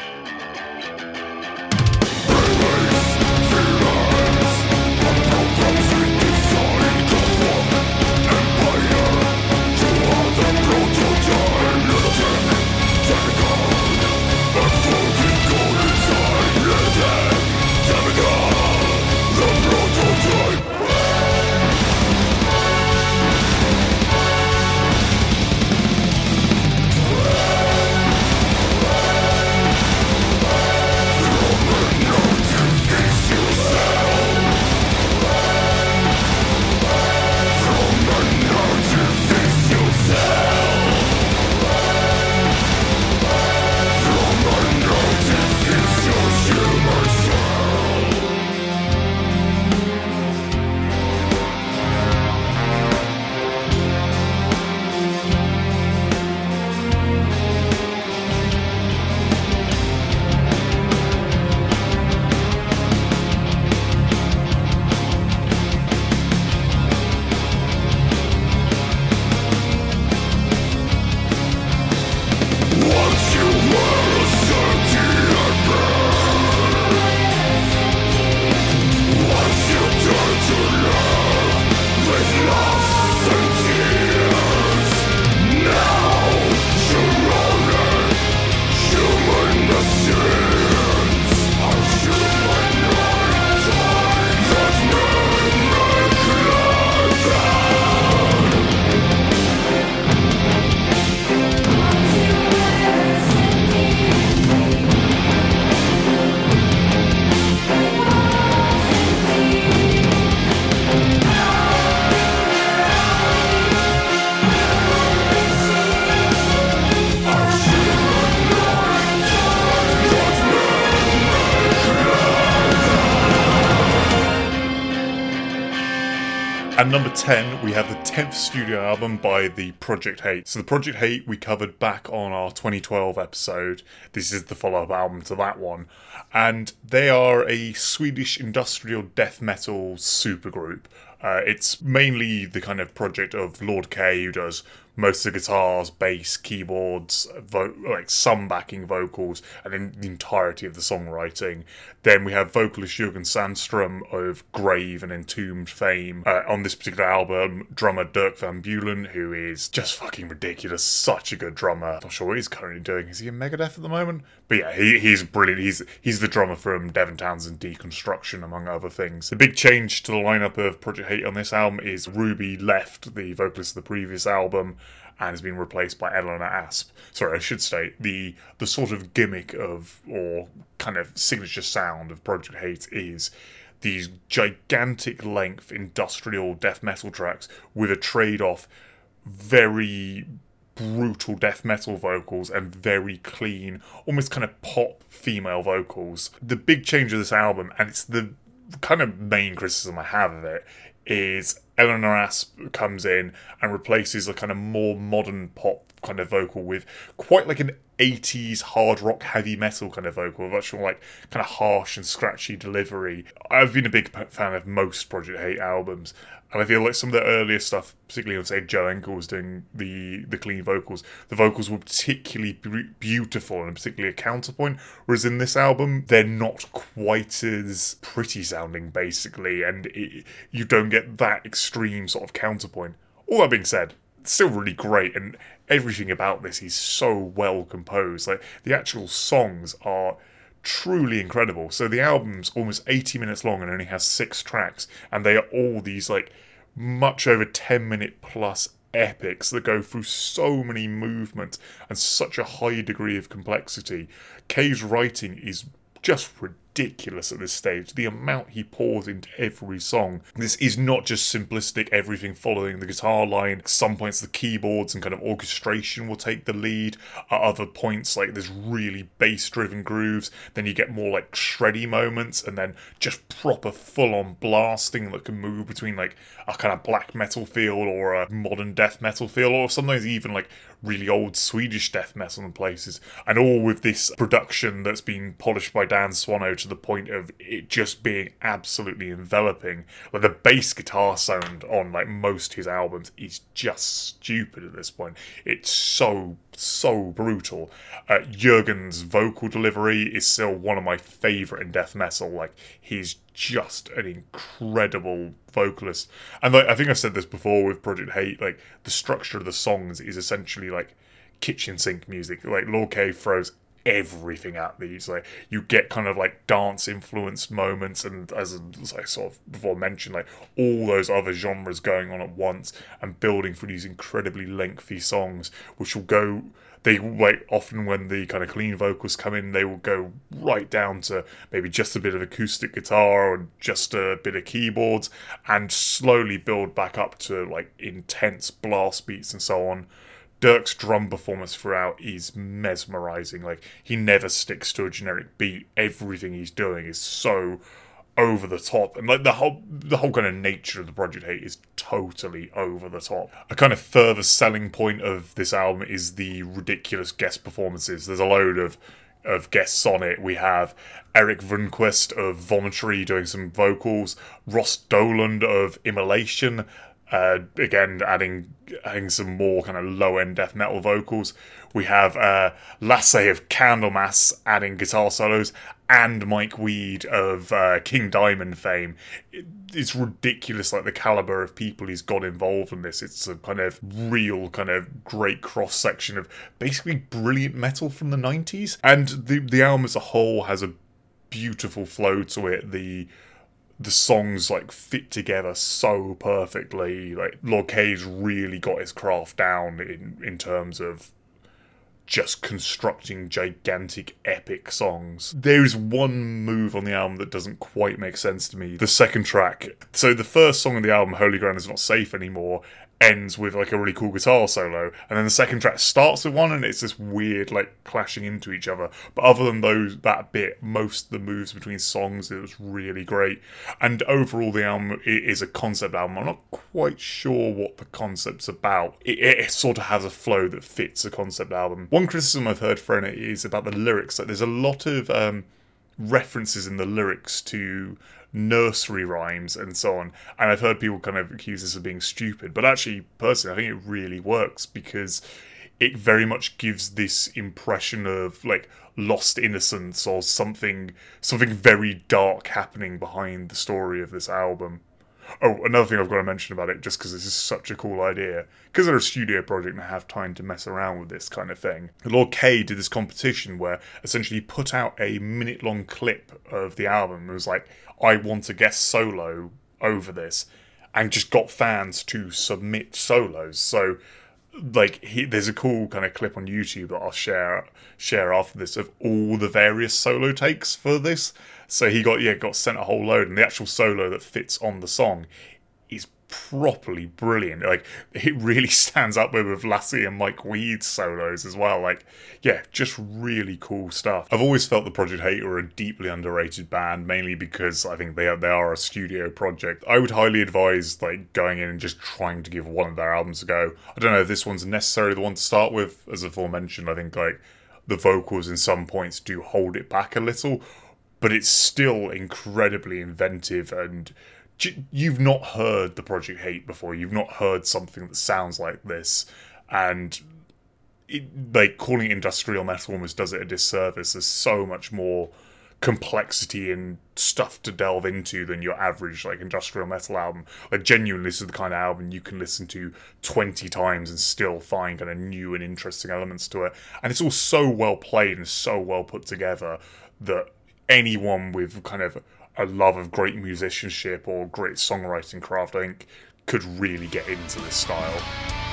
And number 10, we have the 10th studio album by the Project Hate. So, the Project Hate we covered back on our 2012 episode. This is the follow up album to that one. And they are a Swedish industrial death metal supergroup. Uh, it's mainly the kind of project of Lord K, who does most of the guitars, bass, keyboards, vo- like some backing vocals, and then the entirety of the songwriting. Then we have vocalist Jörgen Sandström of Grave and Entombed fame. Uh, on this particular album, drummer Dirk Verbeuren, who is just fucking ridiculous, such a good drummer. Not sure what he's currently doing. Is he in Megadeth at the moment? But yeah, he, he's brilliant. He's he's the drummer from Devin Townsend Deconstruction, among other things. The big change to the lineup of Project Hate on this album is Ruby left, the vocalist of the previous album, and has been replaced by Ellinor Asp. Sorry, I should state the the sort of gimmick of or kind of signature sound of Project Hate is these gigantic length industrial death metal tracks with a trade off very brutal death metal vocals and very clean, almost kind of pop female vocals. The big change of this album, and it's the kind of main criticism I have of it, is Ellinor Asp comes in and replaces a kind of more modern pop kind of vocal with quite like an 80s hard rock heavy metal kind of vocal, much more like kind of harsh and scratchy delivery. I've been a big fan of most Project Hate albums, and I feel like some of the earlier stuff, particularly on say Jo Enckell was doing the the clean vocals, the vocals were particularly beautiful and particularly a counterpoint. Whereas in this album, they're not quite as pretty sounding, basically, and it, you don't get that extreme sort of counterpoint. All that being said, still really great, and everything about this is so well composed. Like the actual songs are truly incredible. So the album's almost 80 minutes long and only has six tracks, and they are all these like much over 10 minute plus epics that go through so many movements and such a high degree of complexity. K's writing is just ridiculous at this stage. The amount he pours into every song. This is not just simplistic, everything following the guitar line. At some points, the keyboards and kind of orchestration will take the lead. At other points, like there's really bass driven grooves. Then you get more like shreddy moments, and then just proper full on blasting that can move between like a kind of black metal feel or a modern death metal feel, or sometimes even like really old Swedish death metal in places, and all with this production that's been polished by Dan Swanö to the point of it just being absolutely enveloping. Like the bass guitar sound on like most his albums is just stupid at this point. It's so so brutal. Uh, Jörgen's vocal delivery is still one of my favorite in death metal. Like he's just an incredible vocalist, and like I think I said this before with Project Hate. Like the structure of the songs is essentially like kitchen sink music. Like Lord-K throws everything at these. Like you get kind of like dance influenced moments, and as, as I sort of before mentioned, like all those other genres going on at once and building for these incredibly lengthy songs, which will go. They like often when the kind of clean vocals come in, they will go right down to maybe just a bit of acoustic guitar or just a bit of keyboards, and slowly build back up to like intense blast beats and so on. Dirk's drum performance throughout is mesmerizing. Like he never sticks to a generic beat. Everything he's doing is so over the top, and like the whole the whole kind of nature of the Project Hate is totally over the top. A kind of further selling point of this album is the ridiculous guest performances. There's a load of of guests on it. We have Erik Rundqvist of Vomitory doing some vocals, Ross Dolan of Immolation, uh, again, adding adding some more kind of low end death metal vocals. We have uh, Lasse of Candlemass adding guitar solos, and Mike Wead of uh, King Diamond fame. It, it's ridiculous, like the caliber of people he's got involved in this. It's a kind of real, kind of great cross section of basically brilliant metal from the '90s, and the the album as a whole has a beautiful flow to it. The the songs like fit together so perfectly. Like Lord-K's really got his craft down in in terms of just constructing gigantic epic songs. There is one move on the album that doesn't quite make sense to me. The second track. So the first song on the album, Holy Ground is Not Safe Anymore, ends with like a really cool guitar solo, and then the second track starts with one, and it's this weird like clashing into each other. But other than those that bit, most of the moves between songs it was really great. And overall, the album is a concept album. I'm not quite sure what the concept's about. It, it sort of has a flow that fits a concept album. One criticism I've heard for it is about the lyrics. Like there's a lot of um, references in the lyrics to nursery rhymes and so on. And I've heard people kind of accuse this of being stupid, but actually, personally, I think it really works because it very much gives this impression of like lost innocence or something something very dark happening behind the story of this album. Oh, another thing I've got to mention about it, just because this is such a cool idea, because they're a studio project and have time to mess around with this kind of thing. Lord-K did this competition where essentially he put out a minute long clip of the album. It was like, I want a guest solo over this, and just got fans to submit solos. So like he, there's a cool kind of clip on YouTube that I'll share share after this of all the various solo takes for this. So he got yeah got sent a whole load, and the actual solo that fits on the song is properly brilliant. Like it really stands up with, Lasse and Mike Wead's solos as well. Like yeah, just really cool stuff. I've always felt the Project Hate are a deeply underrated band, mainly because I think they are they are a studio project. I would highly advise like going in and just trying to give one of their albums a go. I don't know if this one's necessarily the one to start with, as aforementioned. I think like the vocals in some points do hold it back a little, but it's still incredibly inventive and you've not heard the Project Hate before. You've not heard something that sounds like this, and it, like calling it industrial metal almost does it a disservice. There's so much more complexity and stuff to delve into than your average like industrial metal album. Like genuinely, this is the kind of album you can listen to twenty times and still find kind of new and interesting elements to it. And it's all so well played and so well put together that anyone with kind of a love of great musicianship or great songwriting craft, I think, could really get into this style.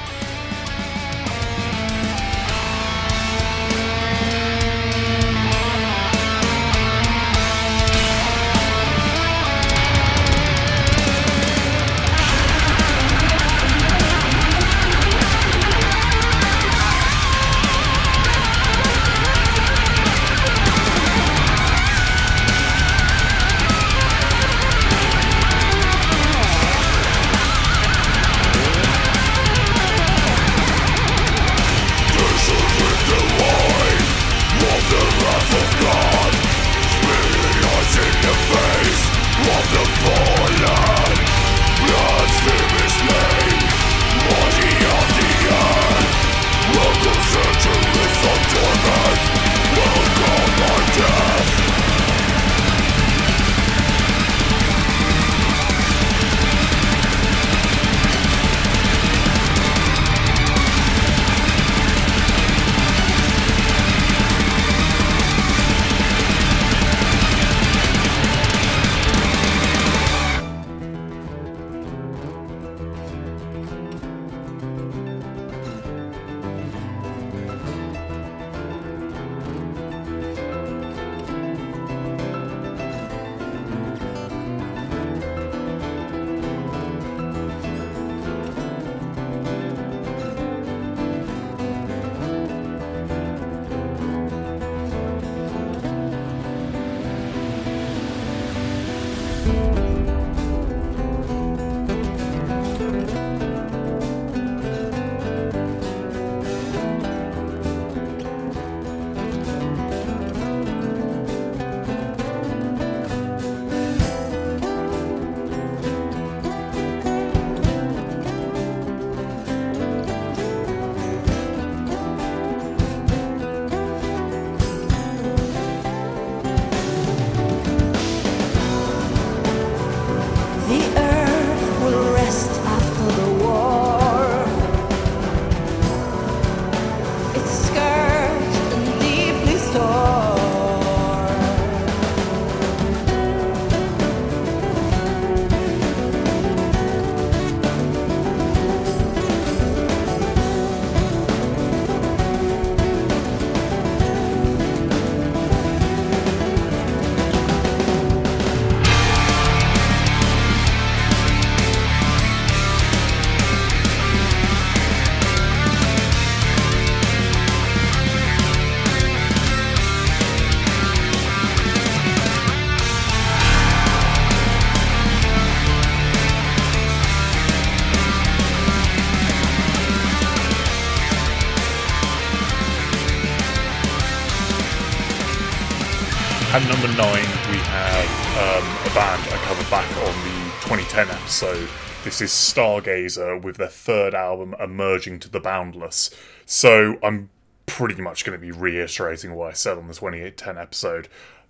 Nine, we have um, a band I covered back on the 2010 episode. This is Stargazer with their third album, Emerging to the Boundless. So I'm pretty much going to be reiterating what I said on the 2010 episode.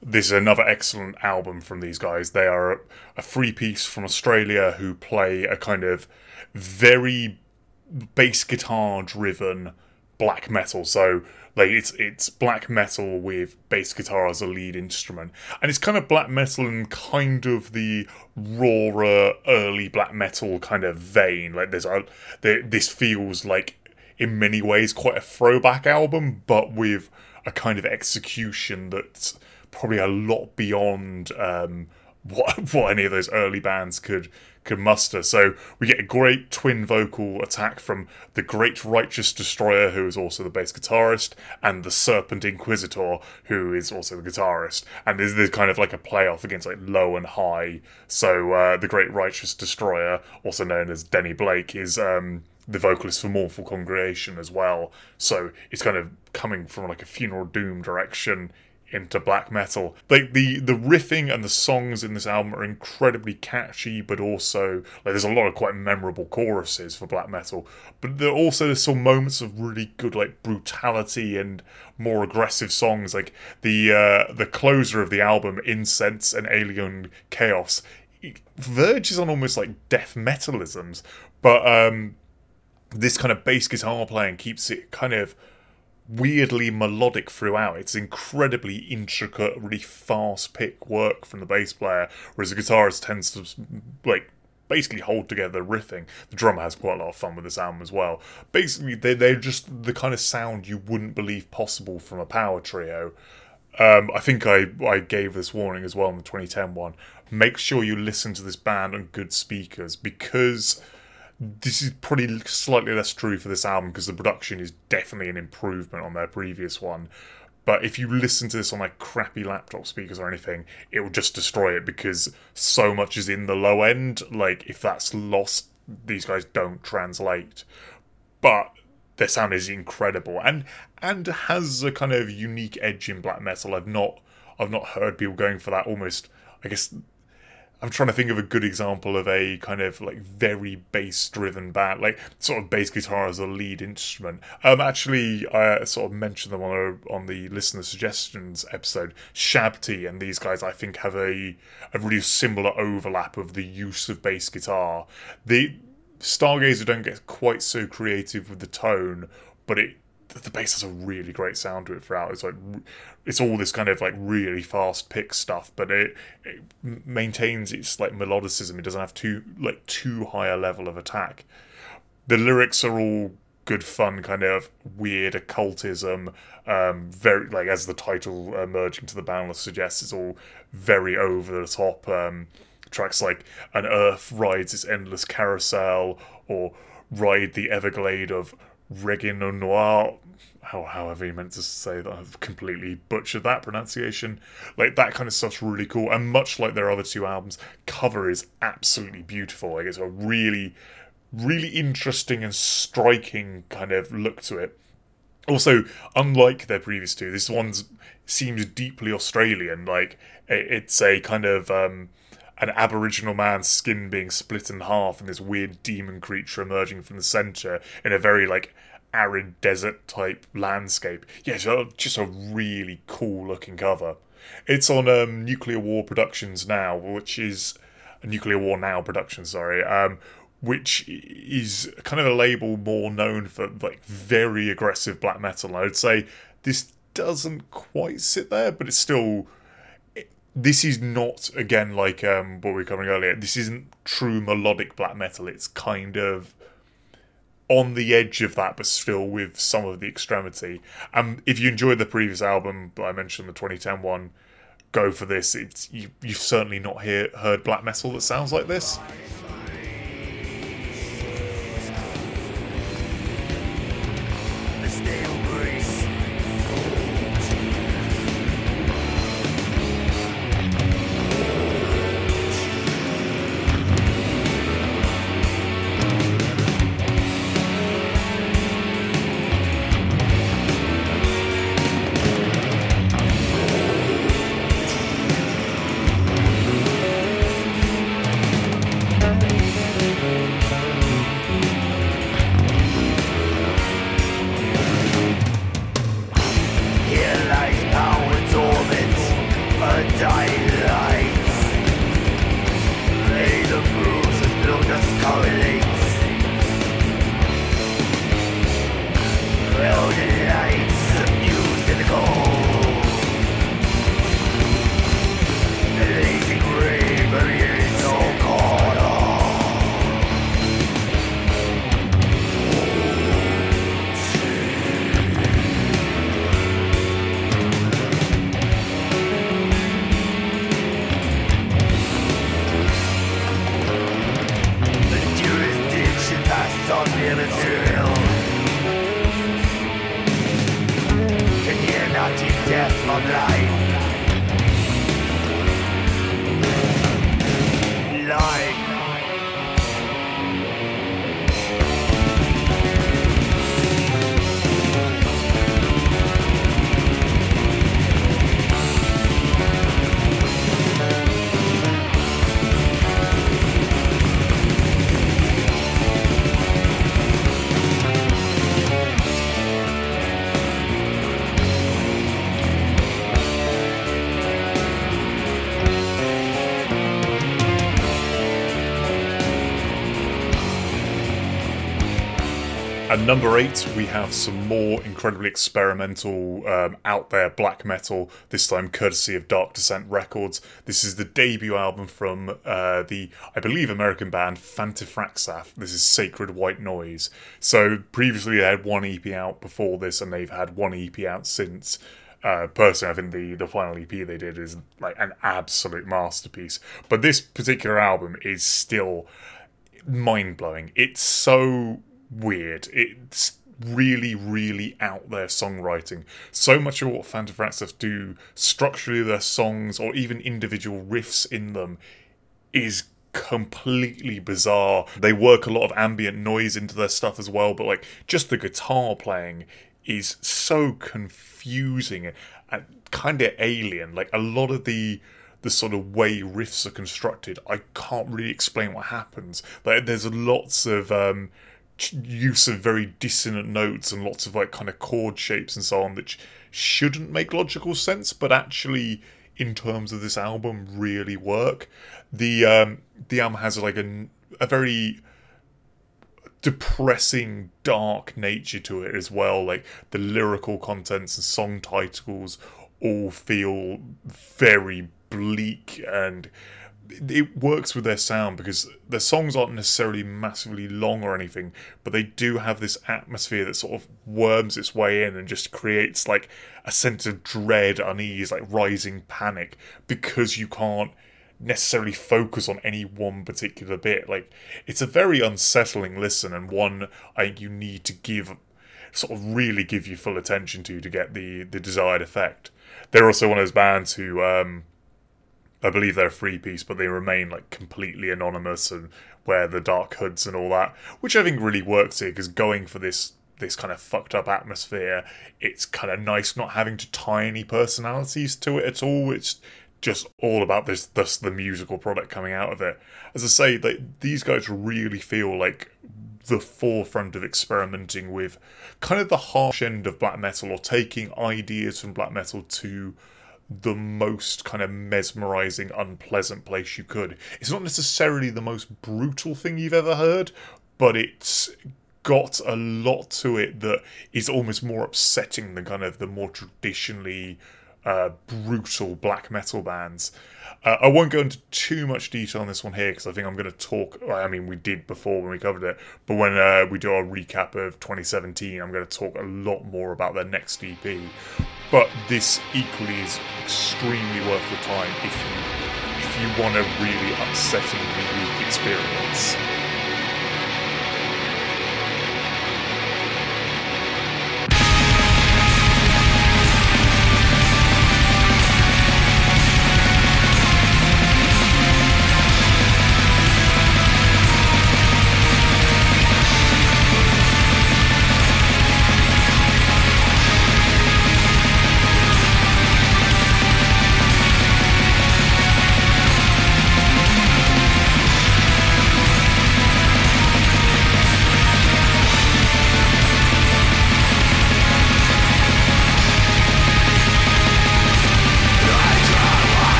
This is another excellent album from these guys. They are a free piece from Australia who play a kind of very bass guitar driven black metal. So like it's it's black metal with bass guitar as a lead instrument, and it's kind of black metal and kind of the rawer early black metal kind of vein. Like there's a this feels like in many ways quite a throwback album, but with a kind of execution that's probably a lot beyond um, what what any of those early bands could could muster. So we get a great twin vocal attack from the Great Righteous Destroyer, who is also the bass guitarist, and the Serpent Inquisitor, who is also the guitarist. And there's, there's kind of like a playoff against like low and high. So uh, the Great Righteous Destroyer, also known as Denny Blake, is. Um, the vocalist for Mournful Congregation as well, so it's kind of coming from like a funeral doom direction into black metal. Like the the riffing and the songs in this album are incredibly catchy, but also like there's a lot of quite memorable choruses for black metal. But there also there's some moments of really good like brutality and more aggressive songs. Like the uh, the closer of the album, Incense and Alien Chaos, verges on almost like death metalisms, but um, this kind of bass guitar playing keeps it kind of weirdly melodic throughout. It's incredibly intricate, really fast pick work from the bass player, whereas the guitarist tends to like basically hold together riffing. The drummer has quite a lot of fun with this album as well. Basically, they they're just the kind of sound you wouldn't believe possible from a power trio. Um, I think I, I gave this warning as well in the 2010 one. Make sure you listen to this band on good speakers because this is probably slightly less true for this album because the production is definitely an improvement on their previous one. But if you listen to this on like crappy laptop speakers or anything, it will just destroy it because so much is in the low end. Like if that's lost, these guys don't translate. But their sound is incredible and and has a kind of unique edge in black metal. I've not I've not heard people going for that almost I guess I'm trying to think of a good example of a kind of like very bass driven band, like sort of bass guitar as a lead instrument. Um, actually, I sort of mentioned them on a, on the listener suggestions episode. Shabti and these guys, I think, have a a really similar overlap of the use of bass guitar. The Stargazer don't get quite so creative with the tone, but it the bass has a really great sound to it throughout. It's like it's all this kind of like really fast pick stuff, but it, it maintains its like melodicism. It doesn't have too like too high a level of attack. The lyrics are all good fun, kind of weird occultism. Um, very like as the title "Emerging to the Boundless" suggests, it's all very over the top. Um, tracks like "An Earth rides its endless carousel" or "Ride the Everglade of." Reggae Noir, how, however you meant to say that, I've completely butchered that pronunciation. Like that kind of stuff's really cool, and much like their other two albums, cover is absolutely beautiful. Like it's a really, really interesting and striking kind of look to it. Also, unlike their previous two, this one seems deeply Australian. Like it's a kind of um, an Aboriginal man's skin being split in half and this weird demon creature emerging from the center in a very like arid desert type landscape. Yeah, so just a really cool looking cover. It's on um, Nuclear War Productions now, which is Nuclear War Now Productions, sorry, um, which is kind of a label more known for like very aggressive black metal. I would say this doesn't quite sit there, but it's still this is not again like um, what we were covering earlier. This isn't true melodic black metal. It's kind of on the edge of that, but still with some of the extremity. And um, if you enjoyed the previous album I mentioned, the 2010 one, go for this. It's you, you've certainly not hear, heard black metal that sounds like this. At number eight, we have some more incredibly experimental, um, out there black metal, this time courtesy of Dark Descent Records. This is the debut album from uh, the, I believe, American band Thantifaxath. This is Sacred White Noise. So previously they had one EP out before this, and they've had one EP out since. Uh, personally, I think the, the final EP they did is like an absolute masterpiece. But this particular album is still mind blowing. It's so weird. It's really, really out there songwriting. So much of what Phantom Thantifaxath do, structurally, their songs or even individual riffs in them, is completely bizarre. They work a lot of ambient noise into their stuff as well, but like just the guitar playing is so confusing and kind of alien. Like a lot of the the sort of way riffs are constructed, I can't really explain what happens. Like there's lots of um, use of very dissonant notes and lots of like kind of chord shapes and so on that shouldn't make logical sense, but actually in terms of this album really work. The um, the album has like a a very depressing, dark nature to it as well. Like the lyrical contents and song titles all feel very bleak and it works with their sound because their songs aren't necessarily massively long or anything, but they do have this atmosphere that sort of worms its way in and just creates like a sense of dread, unease, like rising panic because you can't necessarily focus on any one particular bit. Like it's a very unsettling listen and one I think you need to give sort of really give you full attention to to get the the desired effect. They're also one of those bands who um I believe they're a free piece, but they remain like completely anonymous and wear the dark hoods and all that, which I think really works here because going for this this kind of fucked up atmosphere, it's kind of nice not having to tie any personalities to it at all. It's just all about this, thus the musical product coming out of it. As I say, like these guys really feel like the forefront of experimenting with kind of the harsh end of black metal or taking ideas from black metal to the most kind of mesmerizing, unpleasant place you could. It's not necessarily the most brutal thing you've ever heard, but it's got a lot to it that is almost more upsetting than kind of the more traditionally uh, brutal black metal bands. Uh, I won't go into too much detail on this one here because I think I'm going to talk. I mean, we did before when we covered it, but when uh, we do our recap of 2017, I'm going to talk a lot more about their next EP. But this equally is extremely worth the time if you if you want a really upsetting, unique experience.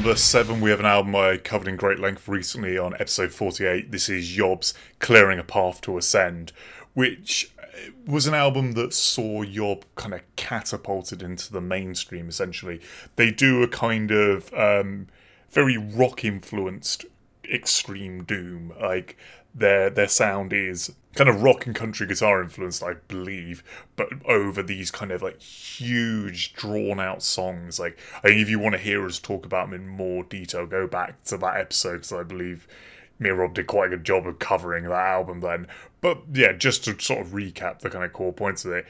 Number seven, we have an album I covered in great length recently on episode 48. This is Yob's Clearing a Path to Ascend, which was an album that saw Yob kind of catapulted into the mainstream. Essentially, they do a kind of um, very rock influenced extreme doom. Like their their sound is kind of rock and country guitar influenced, I believe, but over these kind of like huge drawn out songs. Like I think if you want to hear us talk about them in more detail, go back to that episode because I believe me and Rob did quite a good job of covering that album then. But yeah, just to sort of recap the kind of core points of it,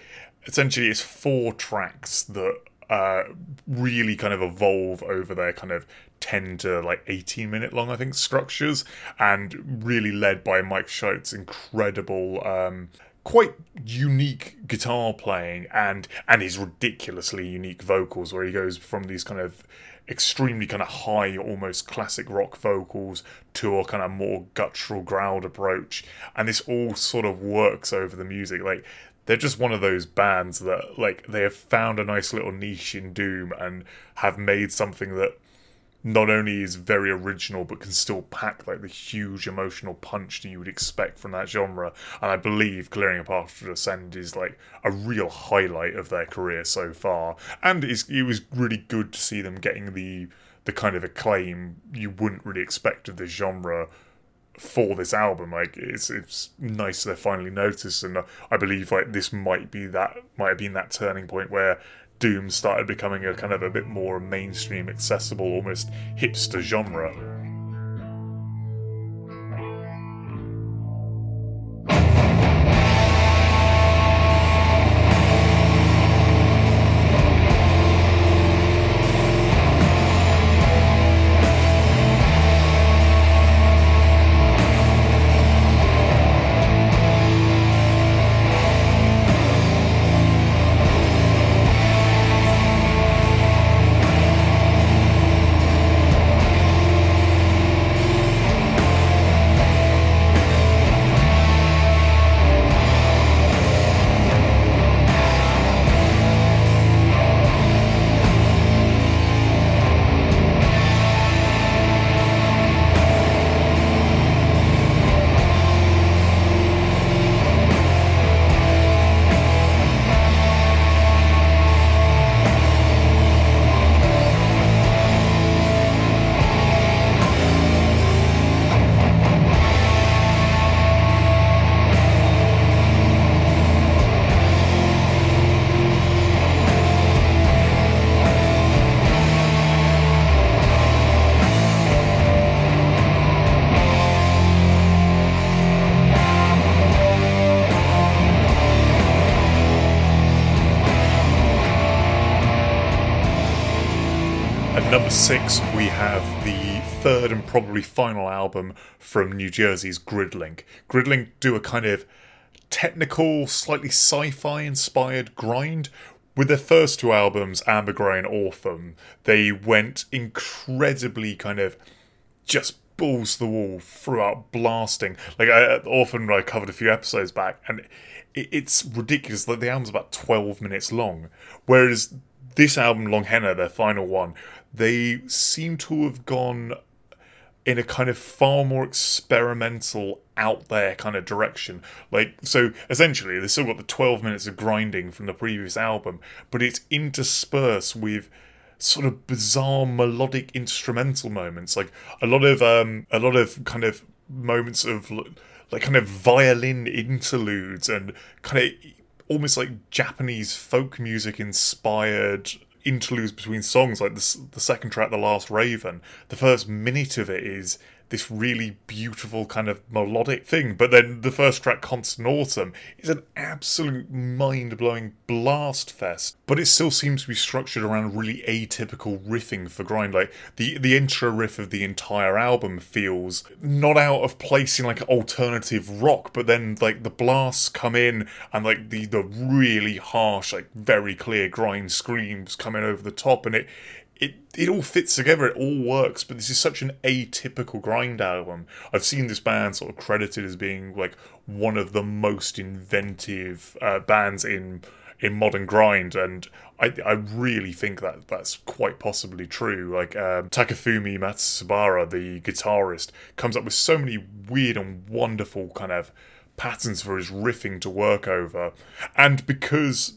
essentially it's four tracks that uh, really kind of evolve over their kind of 10 to like 18 minute long, I think, structures, and really led by Mike Scheidt's incredible. Um, quite unique guitar playing and and his ridiculously unique vocals where he goes from these kind of extremely kind of high almost classic rock vocals to a kind of more guttural growled approach and this all sort of works over the music like they're just one of those bands that like they have found a nice little niche in doom and have made something that not only is very original but can still pack like the huge emotional punch that you would expect from that genre. And i believe clearing a path to ascend is like a real highlight of their career so far. And it was really good to see them getting the the kind of acclaim you wouldn't really expect of this genre for this album. Like it's it's nice they're finally noticed, and I believe like this might be that might have been that turning point where Doom started becoming a kind of a bit more mainstream, accessible, almost hipster genre. Probably final album from New Jersey's Gridlink. Gridlink do a kind of technical, slightly sci fi inspired grind. With their first two albums, Amber Gray and Orphan, they went incredibly kind of just balls to the wall throughout blasting. Like I, uh, Orphan, I covered a few episodes back, and it, it's ridiculous. Like the album's about twelve minutes long, whereas this album, Longhena, their final one, they seem to have gone in a kind of far more experimental out there kind of direction. Like so essentially they've still got the 12 minutes of grinding from the previous album but it's interspersed with sort of bizarre melodic instrumental moments. Like a lot of um a lot of kind of moments of like kind of violin interludes and kind of almost like japanese folk music inspired interludes between songs, like the, the second track, The Last Raven, the first minute of it is this really beautiful kind of melodic thing. But then the first track, Constant Autumn, is an absolute mind blowing blast fest. But it still seems to be structured around really atypical riffing for grind. Like the, the intro riff of the entire album feels not out of place in like alternative rock, but then like the blasts come in and like the, the really harsh, like very clear grind screams coming over the top and it it it all fits together. It all works. But this is such an atypical grind album. I've seen this band sort of credited as being like one of the most inventive uh, bands in in modern grind, and I I really think that that's quite possibly true. Like um, Takafumi Matsubara, the guitarist, comes up with so many weird and wonderful kind of patterns for his riffing to work over. And because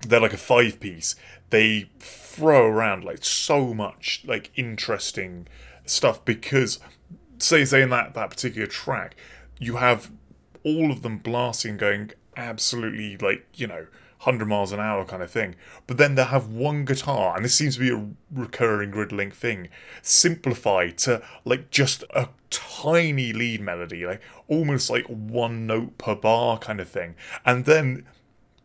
they're like a five piece, they throw around like so much like interesting stuff because say say in that, that particular track, you have all of them blasting going absolutely like, you know, 100 miles an hour kind of thing. But then they'll have one guitar, and this seems to be a recurring Gridlink thing, simplified to like just a tiny lead melody, like almost like one note per bar kind of thing. And then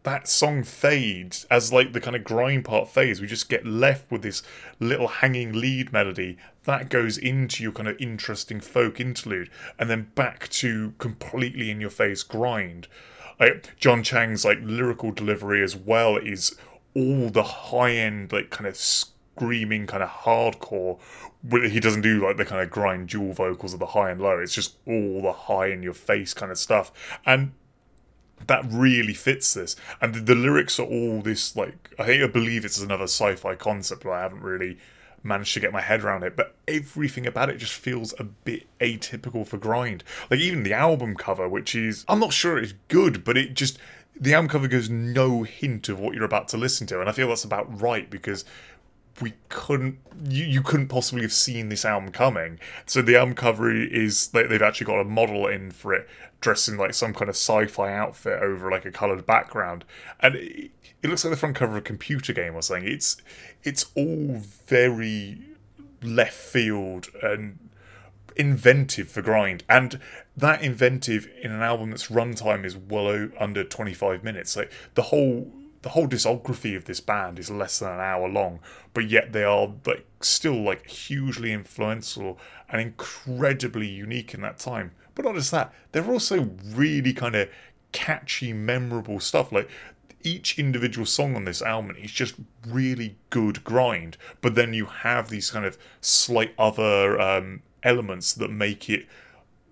that song fades as like the kind of grind part fades. We just get left with this little hanging lead melody that goes into your kind of interesting folk interlude, and then back to completely in your face grind. Like Jon Chang's like lyrical delivery as well is all the high end like kind of screaming kind of hardcore. He doesn't do like the kind of grind dual vocals of the high and low. It's just all the high in your face kind of stuff, and that really fits this. And the, the lyrics are all this like I think I believe it's another sci-fi concept, but I haven't really managed to get my head around it, but everything about it just feels a bit atypical for grind. Like even the album cover, which is I'm not sure it's good, but it just the album cover gives no hint of what you're about to listen to, and I feel that's about right because we couldn't you, you couldn't possibly have seen this album coming. So the album cover is they, they've actually got a model in for it dressed in like some kind of sci-fi outfit over like a colored background. And it, it looks like the front cover of a computer game or something. It's it's all very left field and inventive for grind. And that inventive in an album that's runtime is well under 25 minutes. Like the whole the whole discography of this band is less than an hour long, but yet they are like still like hugely influential and incredibly unique in that time. But not just that, they're also really kind of catchy, memorable stuff. Like each individual song on this album is just really good grind, but then you have these kind of slight other um, elements that make it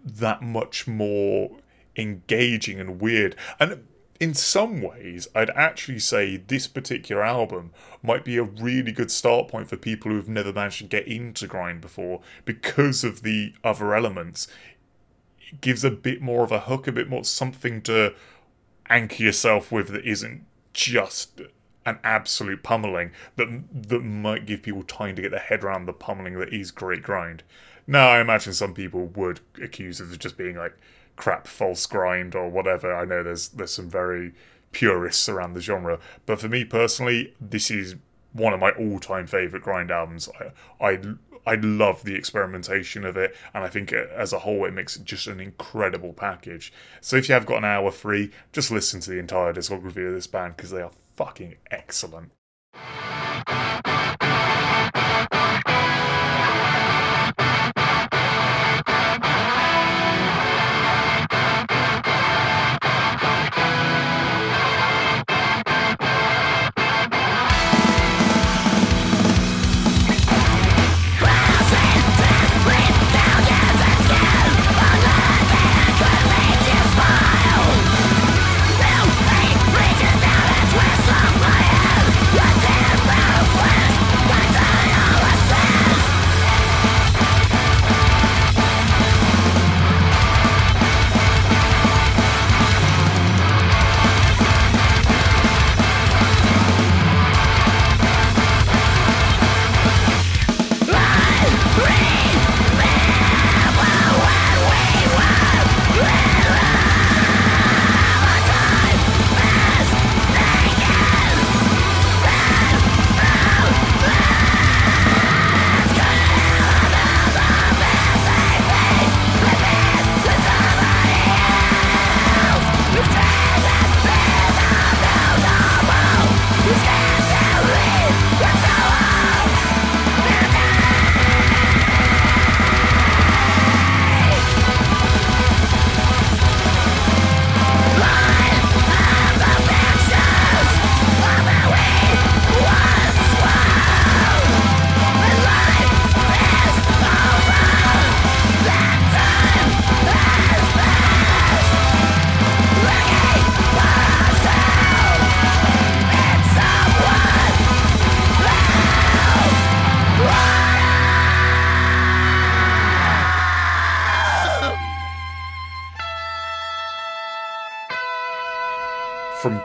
that much more engaging and weird. And in some ways, I'd actually say this particular album might be a really good start point for people who've never managed to get into grind before because of the other elements. It gives a bit more of a hook, a bit more something to anchor yourself with that isn't just an absolute pummeling that that might give people time to get their head around the pummeling that is great grind. Now, I imagine some people would accuse it of just being like crap false grind or whatever. I know there's there's some very purists around the genre, but for me personally, this is one of my all-time favorite grind albums. I, I I love the experimentation of it, and I think as a whole, it makes it just an incredible package. So if you have got an hour free, just listen to the entire discography of this band because they are fucking excellent.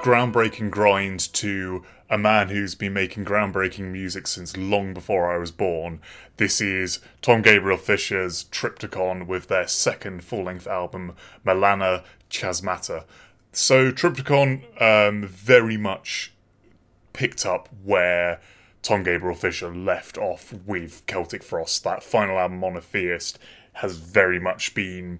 Groundbreaking grind to a man who's been making groundbreaking music since long before I was born. This is Tom Gabriel Fischer's Triptykon with their second full length album, Melana Chasmata. So, Triptykon um, very much picked up where Tom Gabriel Fischer left off with Celtic Frost. That final album, Monotheist, has very much been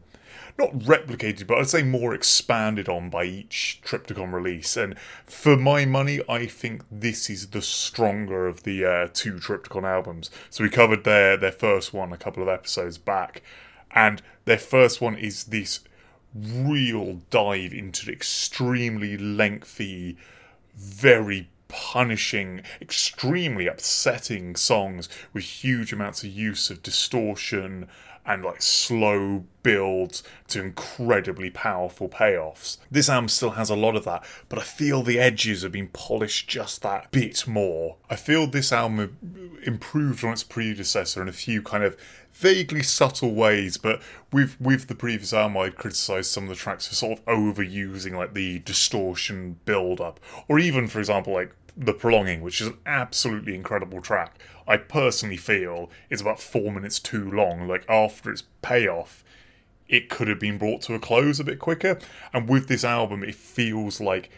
not replicated, but I'd say more expanded on by each Triptykon release. And for my money, I think this is the stronger of the uh, two Triptykon albums. So we covered their their first one a couple of episodes back, and their first one is this real dive into extremely lengthy, very punishing, extremely upsetting songs with huge amounts of use of distortion and like slow builds to incredibly powerful payoffs. This album still has a lot of that, but I feel the edges have been polished just that bit more. I feel this album improved on its predecessor in a few kind of vaguely subtle ways, but with with the previous album, I'd criticised some of the tracks for sort of overusing like the distortion build up, or even, for example, like the prolonging, which is an absolutely incredible track. I personally feel is about four minutes too long. Like after its payoff, it could have been brought to a close a bit quicker. And with this album, it feels like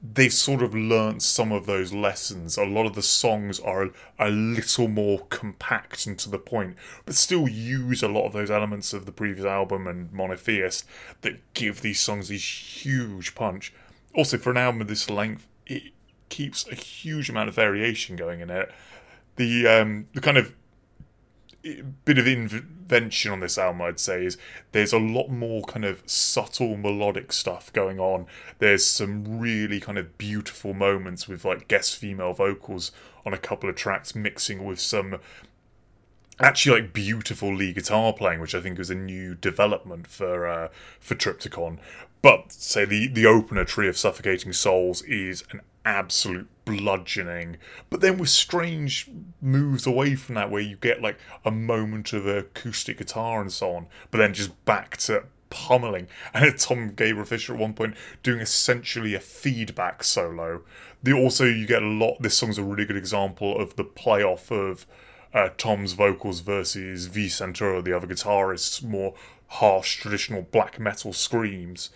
they've sort of learnt some of those lessons. A lot of the songs are a little more compact and to the point, but still use a lot of those elements of the previous album and Monotheist that give these songs this huge punch. Also, for an album of this length, it keeps a huge amount of variation going in it the um, the kind of bit of invention on this album, I'd say, is there's a lot more kind of subtle melodic stuff going on. There's some really kind of beautiful moments with like guest female vocals on a couple of tracks, mixing with some actually like beautiful lead guitar playing, which I think was a new development for uh, for Triptykon. But say the the opener, Tree of Suffocating Souls, is an absolute bludgeoning, but then with strange moves away from that where you get like a moment of acoustic guitar and so on, but then just back to pummeling. And Tom Gabriel Fischer at one point doing essentially a feedback solo. The also you get a lot. This song's a really good example of the playoff of uh, Tom's vocals versus V Santoro, the other guitarist's more harsh traditional black metal screams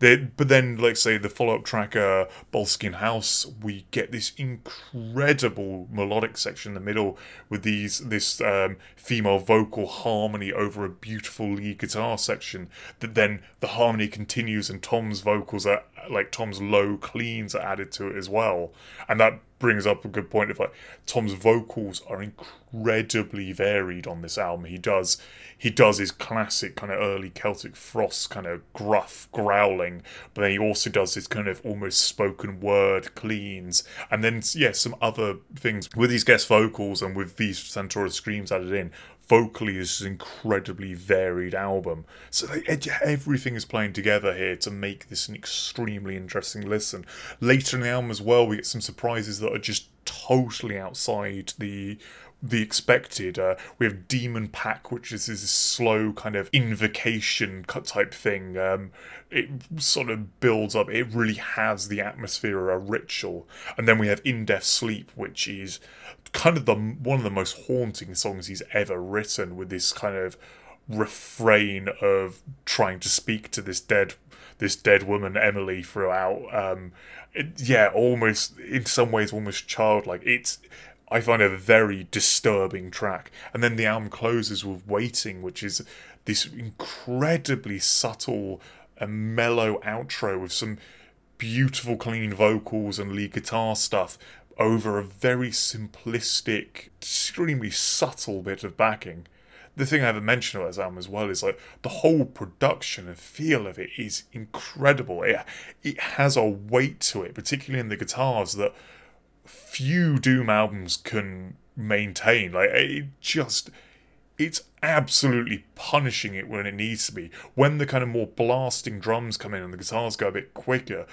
they, but then, like say the follow-up track, uh, Boleskine House, we get this incredible melodic section in the middle with these this um, female vocal harmony over a beautiful lead guitar section. That then the harmony continues and Tom's vocals are like Tom's low cleans are added to it as well, and that brings up a good point. Of like Tom's vocals are incredibly varied on this album. He does he does his classic kind of early Celtic Frost kind of gruff growling, but then he also does his kind of almost spoken word cleans, and then yeah, some other things. With these guest vocals and with these Santoro screams added in vocally is an incredibly varied album. So they, everything is playing together here to make this an extremely interesting listen. Later in the album as well, we get some surprises that are just totally outside the the expected. Uh, we have Demon Pact, which is this slow kind of invocation type thing. Um, it sort of builds up. It really has the atmosphere of a ritual. And then we have In Death Sleep, which is kind of the one of the most haunting songs he's ever written, with this kind of refrain of trying to speak to this dead this dead woman Emily throughout. Um, it, yeah, almost in some ways almost childlike. It's I find a very disturbing track. And then the album closes with Waiting, which is this incredibly subtle and mellow outro with some beautiful clean vocals and lead guitar stuff over a very simplistic, extremely subtle bit of backing. The thing I haven't mentioned about album as well is like the whole production and feel of it is incredible. It it has a weight to it, particularly in the guitars that few Doom albums can maintain. Like it just it's absolutely punishing it when it needs to be. When the kind of more blasting drums come in and the guitars go a bit quicker,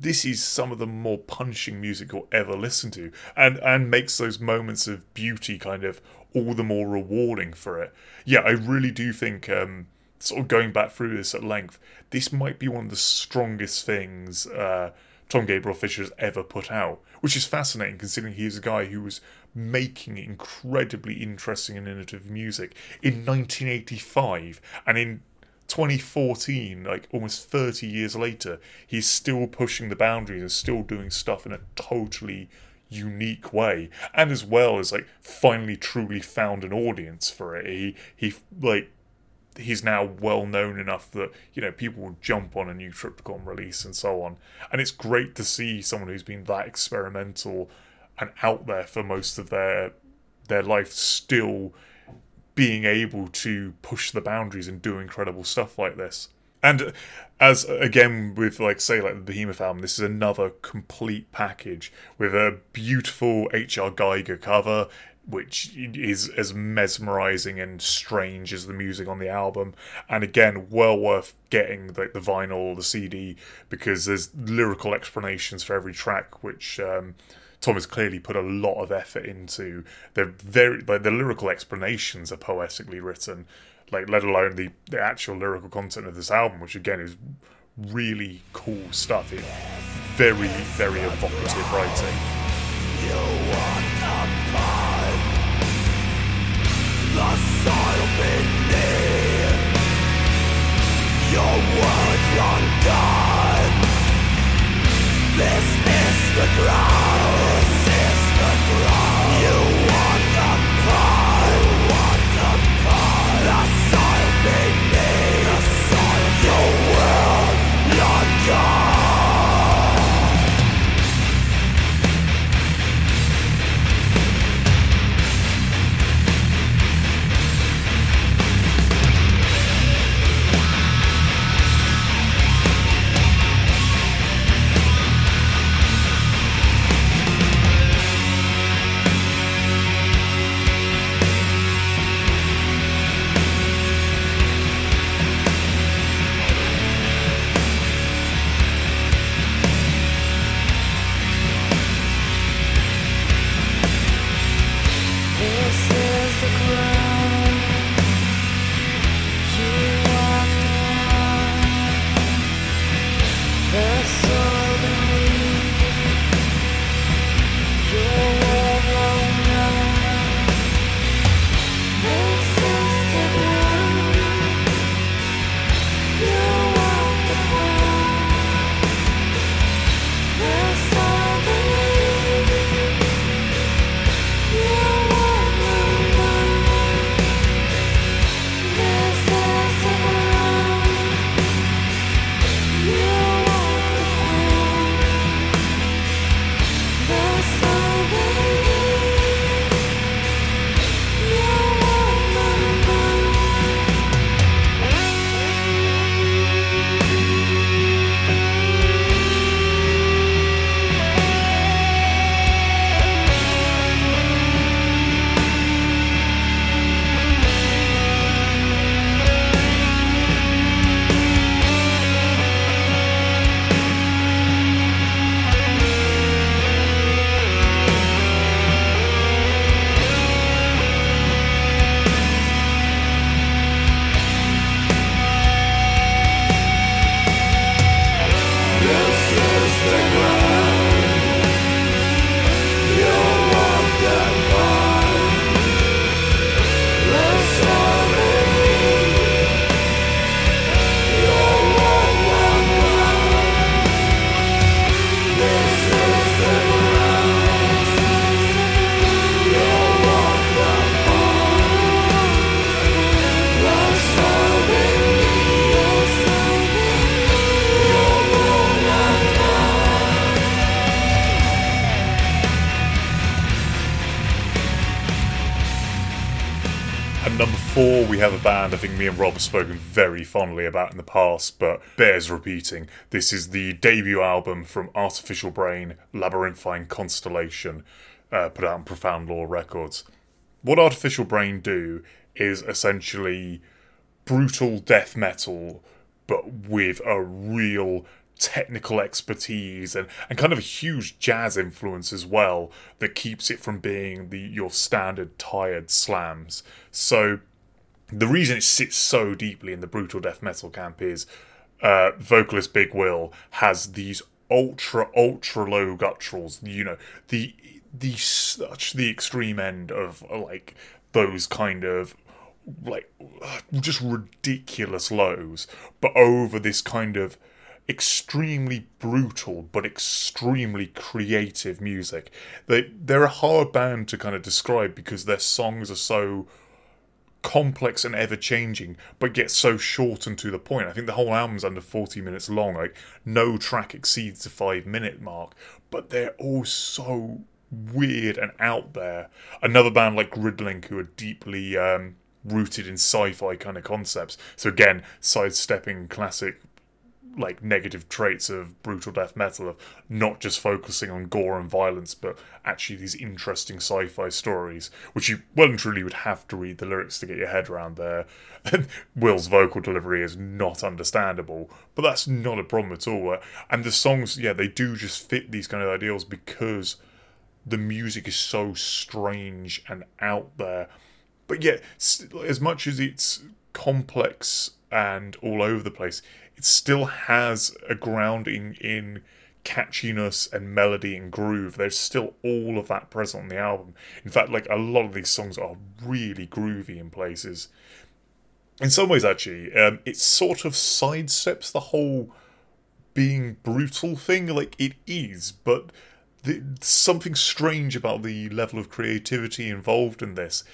this is some of the more punishing music you'll ever listen to, and and makes those moments of beauty kind of all the more rewarding for it. Yeah, I really do think um, sort of going back through this at length, this might be one of the strongest things uh, Tom Gabriel Fischer has ever put out, which is fascinating considering he's a guy who was making incredibly interesting and innovative music in 1985 and in 2014 like almost 30 years later he's still pushing the boundaries and still doing stuff in a totally unique way and as well as like finally truly found an audience for it he he like he's now well known enough that you know people will jump on a new Triptykon release and so on. And it's great to see someone who's been that experimental and out there for most of their their life still being able to push the boundaries and do incredible stuff like this. And as again with like say like the Behemoth album, this is another complete package with a beautiful H.R. Giger cover which is as mesmerizing and strange as the music on the album. And again, well worth getting the, the vinyl or the CD because there's lyrical explanations for every track, which um, Tom has clearly put a lot of effort into. They're very like the lyrical explanations are poetically written, like let alone the, the actual lyrical content of this album, which again is really cool stuff. Very, very evocative writing. the soil beneath Your words run gone This is the ground have a band I think me and Rob have spoken very fondly about in the past, but bears repeating. This is the debut album from Artificial Brain, Labyrinthine Constellation, uh, put out on Profound Lore Records. What Artificial Brain do is essentially brutal death metal, but with a real technical expertise and, and kind of a huge jazz influence as well that keeps it from being the your standard tired slams. So the reason it sits so deeply in the brutal death metal camp is uh, vocalist Big Will has these ultra ultra low gutturals. You know the the such the extreme end of like those kind of like just ridiculous lows, but over this kind of extremely brutal but extremely creative music. They they're a hard band to kind of describe because their songs are so complex and ever changing, but get so short and to the point. I think the whole album's under 40 minutes long. Like, no track exceeds the five minute mark, but they're all so weird and out there. Another band like Gridlink, who are deeply um, rooted in sci fi kind of concepts. So, again, sidestepping classic like negative traits of brutal death metal of not just focusing on gore and violence but actually these interesting sci-fi stories which you well and truly would have to read the lyrics to get your head around there. Will's vocal delivery is not understandable but that's not a problem at all. And the songs yeah they do just fit these kind of ideals because the music is so strange and out there. But yet as much as it's complex and all over the place still has a grounding in catchiness and melody and groove. There's still all of that present on the album. In fact like a lot of these songs are really groovy in places. In some ways actually um, it sort of sidesteps the whole being brutal thing. Like it is but the, something strange about the level of creativity involved in this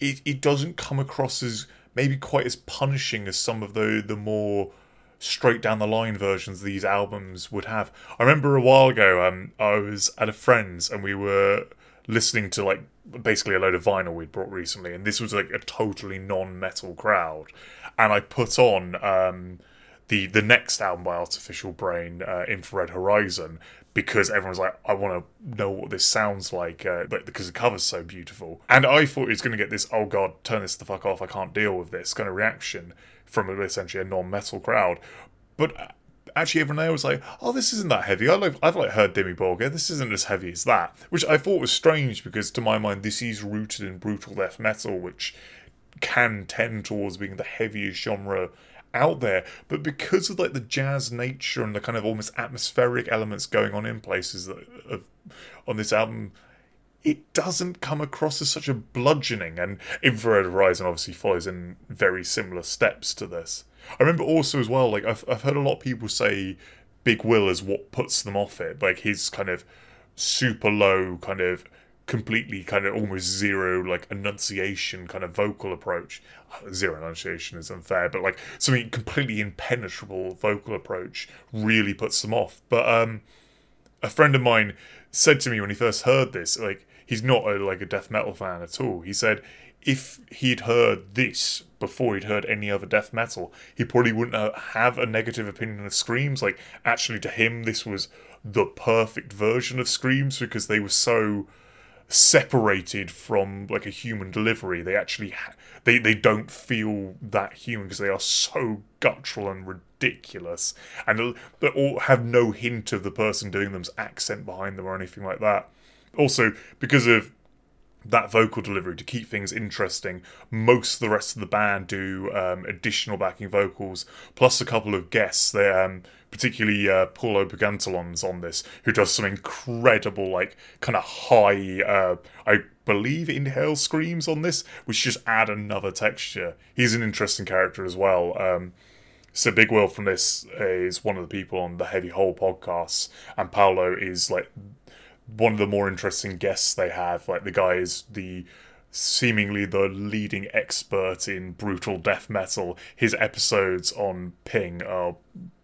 it, it doesn't come across as maybe quite as punishing as some of the the more straight down the line versions these albums would have. I remember a while ago, um, I was at a friend's and we were listening to like basically a load of vinyl we'd brought recently, and this was like a totally non-metal crowd, and I put on um, the the next album by Artificial Brain, uh, Infrared Horizon, because everyone's like, I want to know what this sounds like, uh, but because the cover's so beautiful. And I thought it was going to get this, oh god, turn this the fuck off, I can't deal with this kind of reaction from essentially a non-metal crowd. But uh, actually, everyone there was like, oh, this isn't that heavy. I like, I've like heard Dimmu Borgir, this isn't as heavy as that. Which I thought was strange because to my mind, this is rooted in brutal death metal, which can tend towards being the heaviest genre out there but because of like the jazz nature and the kind of almost atmospheric elements going on in places that on this album it doesn't come across as such a bludgeoning and infrared horizon obviously follows in very similar steps to this. I remember also as well like i've, I've heard a lot of people say big will is what puts them off it like his kind of super low kind of completely kind of almost zero like enunciation kind of vocal approach. Zero enunciation is unfair but like something completely impenetrable vocal approach really puts them off. But um a friend of mine said to me when he first heard this like he's not a, like a death metal fan at all he said if he'd heard this before he'd heard any other death metal he probably wouldn't uh, have a negative opinion of screams like actually to him this was the perfect version of screams because they were so separated from like a human delivery. They actually ha- they they don't feel that human because they are so guttural and ridiculous, and they all have no hint of the person doing them's accent behind them or anything like that. Also, because of that vocal delivery to keep things interesting. Most of the rest of the band do um, additional backing vocals, plus a couple of guests. They, um, particularly uh, Paulo Paguntalan's on this, who does some incredible, like, kind of high, uh, I believe, inhale screams on this, which just add another texture. He's an interesting character as well. Um, so Big Will from this is one of the people on the Heavy Hole podcast, and Paolo is like one of the more interesting guests they have. Like the guy is the seemingly the leading expert in brutal death metal. His episodes on Ping are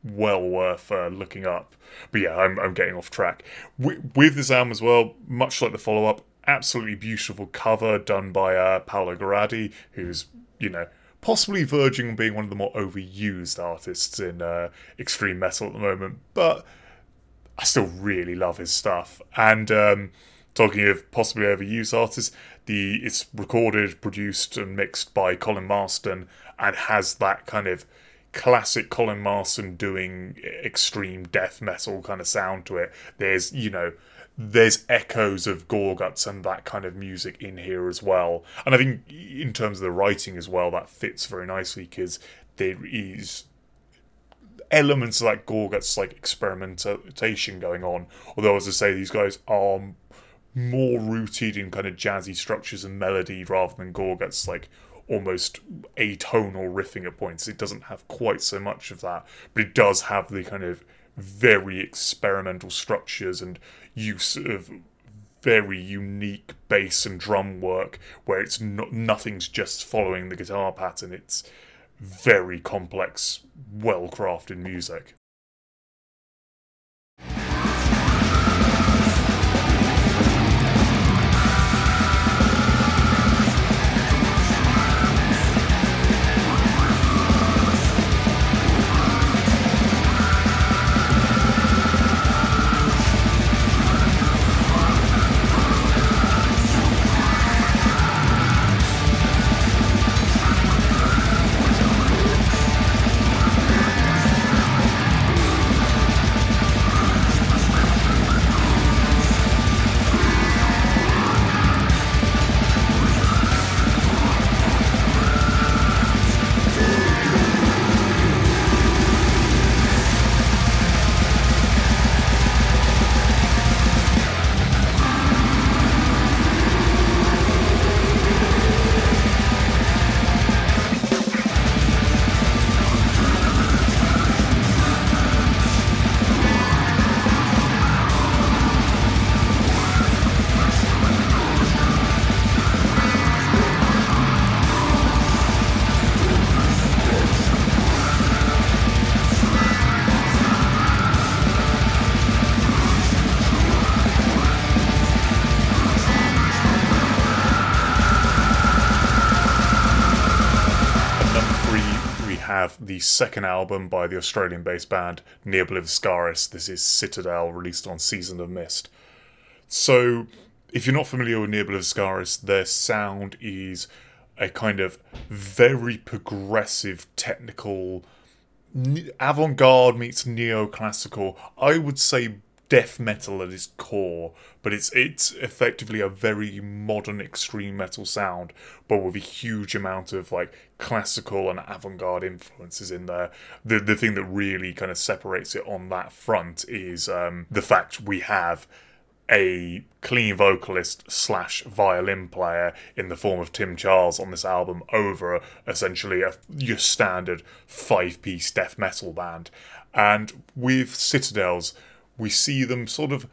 well worth uh, looking up. But yeah, I'm, I'm getting off track. With, with this album as well, much like the follow up, absolutely beautiful cover done by uh, Paolo Girardi, who's, you know, possibly verging on being one of the more overused artists in uh, extreme metal at the moment. But I still really love his stuff. And um, talking of possibly overused artists, the it's recorded, produced, and mixed by Colin Marston, and has that kind of classic Colin Marston doing extreme death metal kind of sound to it. There's, you know, there's echoes of Gorguts and that kind of music in here as well. And I think in terms of the writing as well, that fits very nicely because there is elements of like Gorguts like experimentation going on. Although, as I say, these guys are more rooted in kind of jazzy structures and melody rather than Gorguts like almost atonal riffing at points. It doesn't have quite so much of that, but it does have the kind of very experimental structures and use of very unique bass and drum work where it's not nothing's just following the guitar pattern. It's very complex, well crafted music. The second album by the Australian based band Ne Obliviscaris. This is Citadel, released on Season of Mist. So, if you're not familiar with Ne Obliviscaris, their sound is a kind of very progressive, technical, avant garde meets neoclassical. I would say death metal at its core, but it's it's effectively a very modern extreme metal sound, but with a huge amount of like classical and avant-garde influences in there. The the thing that really kind of separates it on that front is um, the fact we have a clean vocalist slash violin player in the form of Tim Charles on this album over essentially a your standard five piece death metal band. And with Citadels, we see them sort of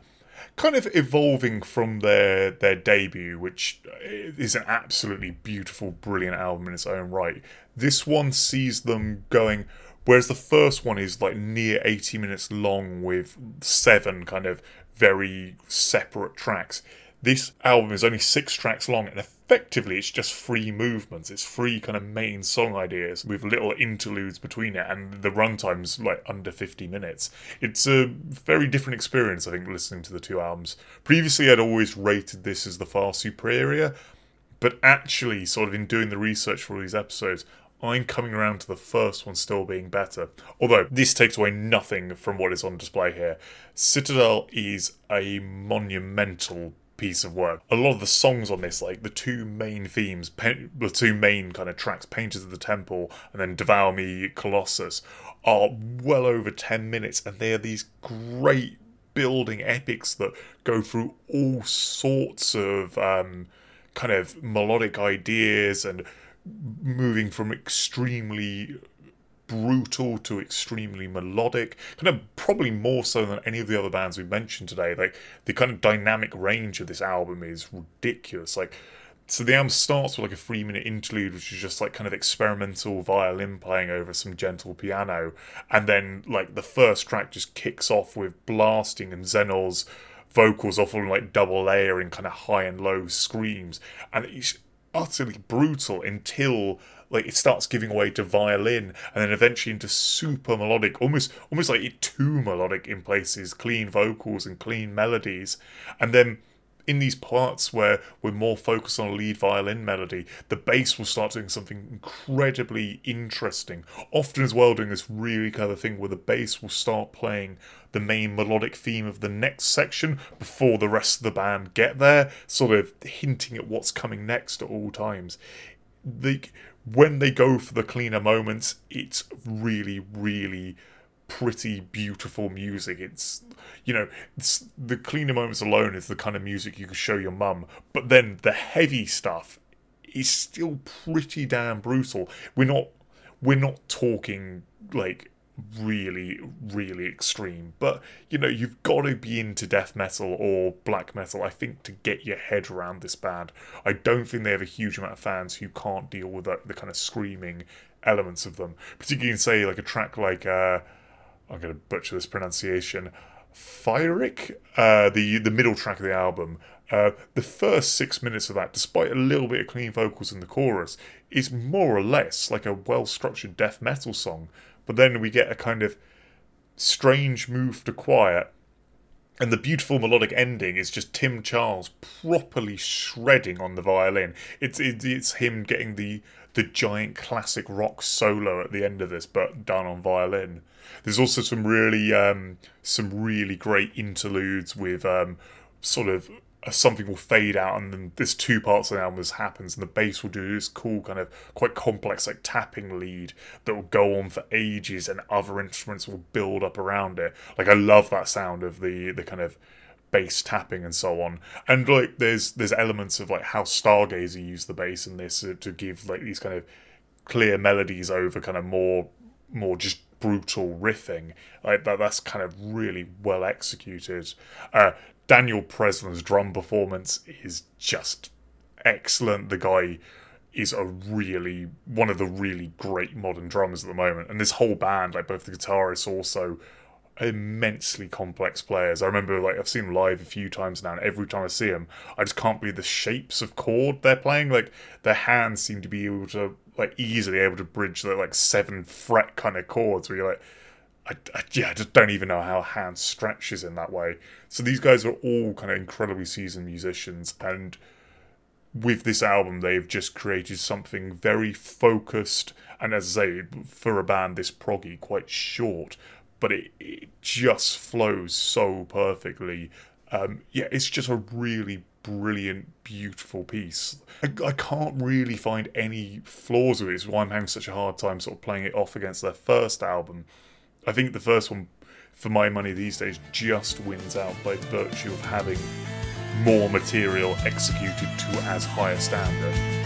kind of evolving from their their debut, which is an absolutely beautiful, brilliant album in its own right. This one sees them going whereas the first one is like near 80 minutes long with seven kind of very separate tracks. This album is only six tracks long, and effectively it's just free movements. It's free kind of main song ideas with little interludes between it, and the runtime's like under 50 minutes. It's a very different experience, I think, listening to the two albums. Previously, I'd always rated this as the far superior, but actually, sort of in doing the research for all these episodes, I'm coming around to the first one still being better. Although this takes away nothing from what is on display here. Citadel is a monumental piece of work. A lot of the songs on this, like the two main themes, pa- the two main kind of tracks, Painters of the Temple and then Devour Me Colossus, are well over 10 minutes and they are these great building epics that go through all sorts of um, kind of melodic ideas and moving from extremely brutal to extremely melodic kind of probably more so than any of the other bands we mentioned today. Like the kind of dynamic range of this album is ridiculous. Like so the album starts with like a three minute interlude which is just like kind of experimental violin playing over some gentle piano. And then like the first track just kicks off with blasting and Xenoyr's vocals offering like double layering kind of high and low screams. And it's utterly brutal until like it starts giving way to violin and then eventually into super melodic almost almost like it too melodic in places clean vocals and clean melodies and then in these parts where we're more focused on a lead violin melody, the bass will start doing something incredibly interesting. Often, as well, doing this really clever thing where the bass will start playing the main melodic theme of the next section before the rest of the band get there, sort of hinting at what's coming next at all times. The when they go for the cleaner moments, it's really, really pretty beautiful music. It's you know, it's, the cleaner moments alone is the kind of music you could show your mum, but then the heavy stuff is still pretty damn brutal. We're not we're not talking like really really extreme. But you know you've got to be into death metal or black metal i think to get your head around this band. I don't think they have a huge amount of fans who can't deal with the, the kind of screaming elements of them. Particularly in say like a track like uh i'm going to butcher this pronunciation Fyric, uh, the the middle track of the album, uh, the first six minutes of that, despite a little bit of clean vocals in the chorus, is more or less like a well structured death metal song. But then we get a kind of strange move to quiet, and the beautiful melodic ending is just Tim Charles properly shredding on the violin. It's it, it's him getting the the giant classic rock solo at the end of this, but done on violin. There's also some really um, some really great interludes with um, sort of something will fade out and then there's two parts of the album happens and the bass will do this cool kind of quite complex like tapping lead that will go on for ages and other instruments will build up around it. Like i love that sound of the the kind of bass tapping and so on. And like there's there's elements of like how stargazer used the bass in this uh, to give like these kind of clear melodies over kind of more more just brutal riffing. Like that that's kind of really well executed. Uh Daniel Presland's drum performance is just excellent. The guy is a really one of the really great modern drummers at the moment. And this whole band like both the guitarists also immensely complex players. I remember like i've seen them live a few times now and every time i see them i just can't believe the shapes of chord they're playing. Like their hands seem to be able to like easily able to bridge the like seven fret kind of chords where you're like I, I, yeah, I just don't even know how a hand stretches in that way. So these guys are all kind of incredibly seasoned musicians, and with this album, they've just created something very focused. And as I say, for a band this proggy, quite short, but it, it just flows so perfectly. Um, yeah, it's just a really brilliant, beautiful piece. I, I can't really find any flaws with it. It's why I'm having such a hard time sort of playing it off against their first album. I think the first one, for my money these days, just wins out by virtue of having more material executed to as high a standard.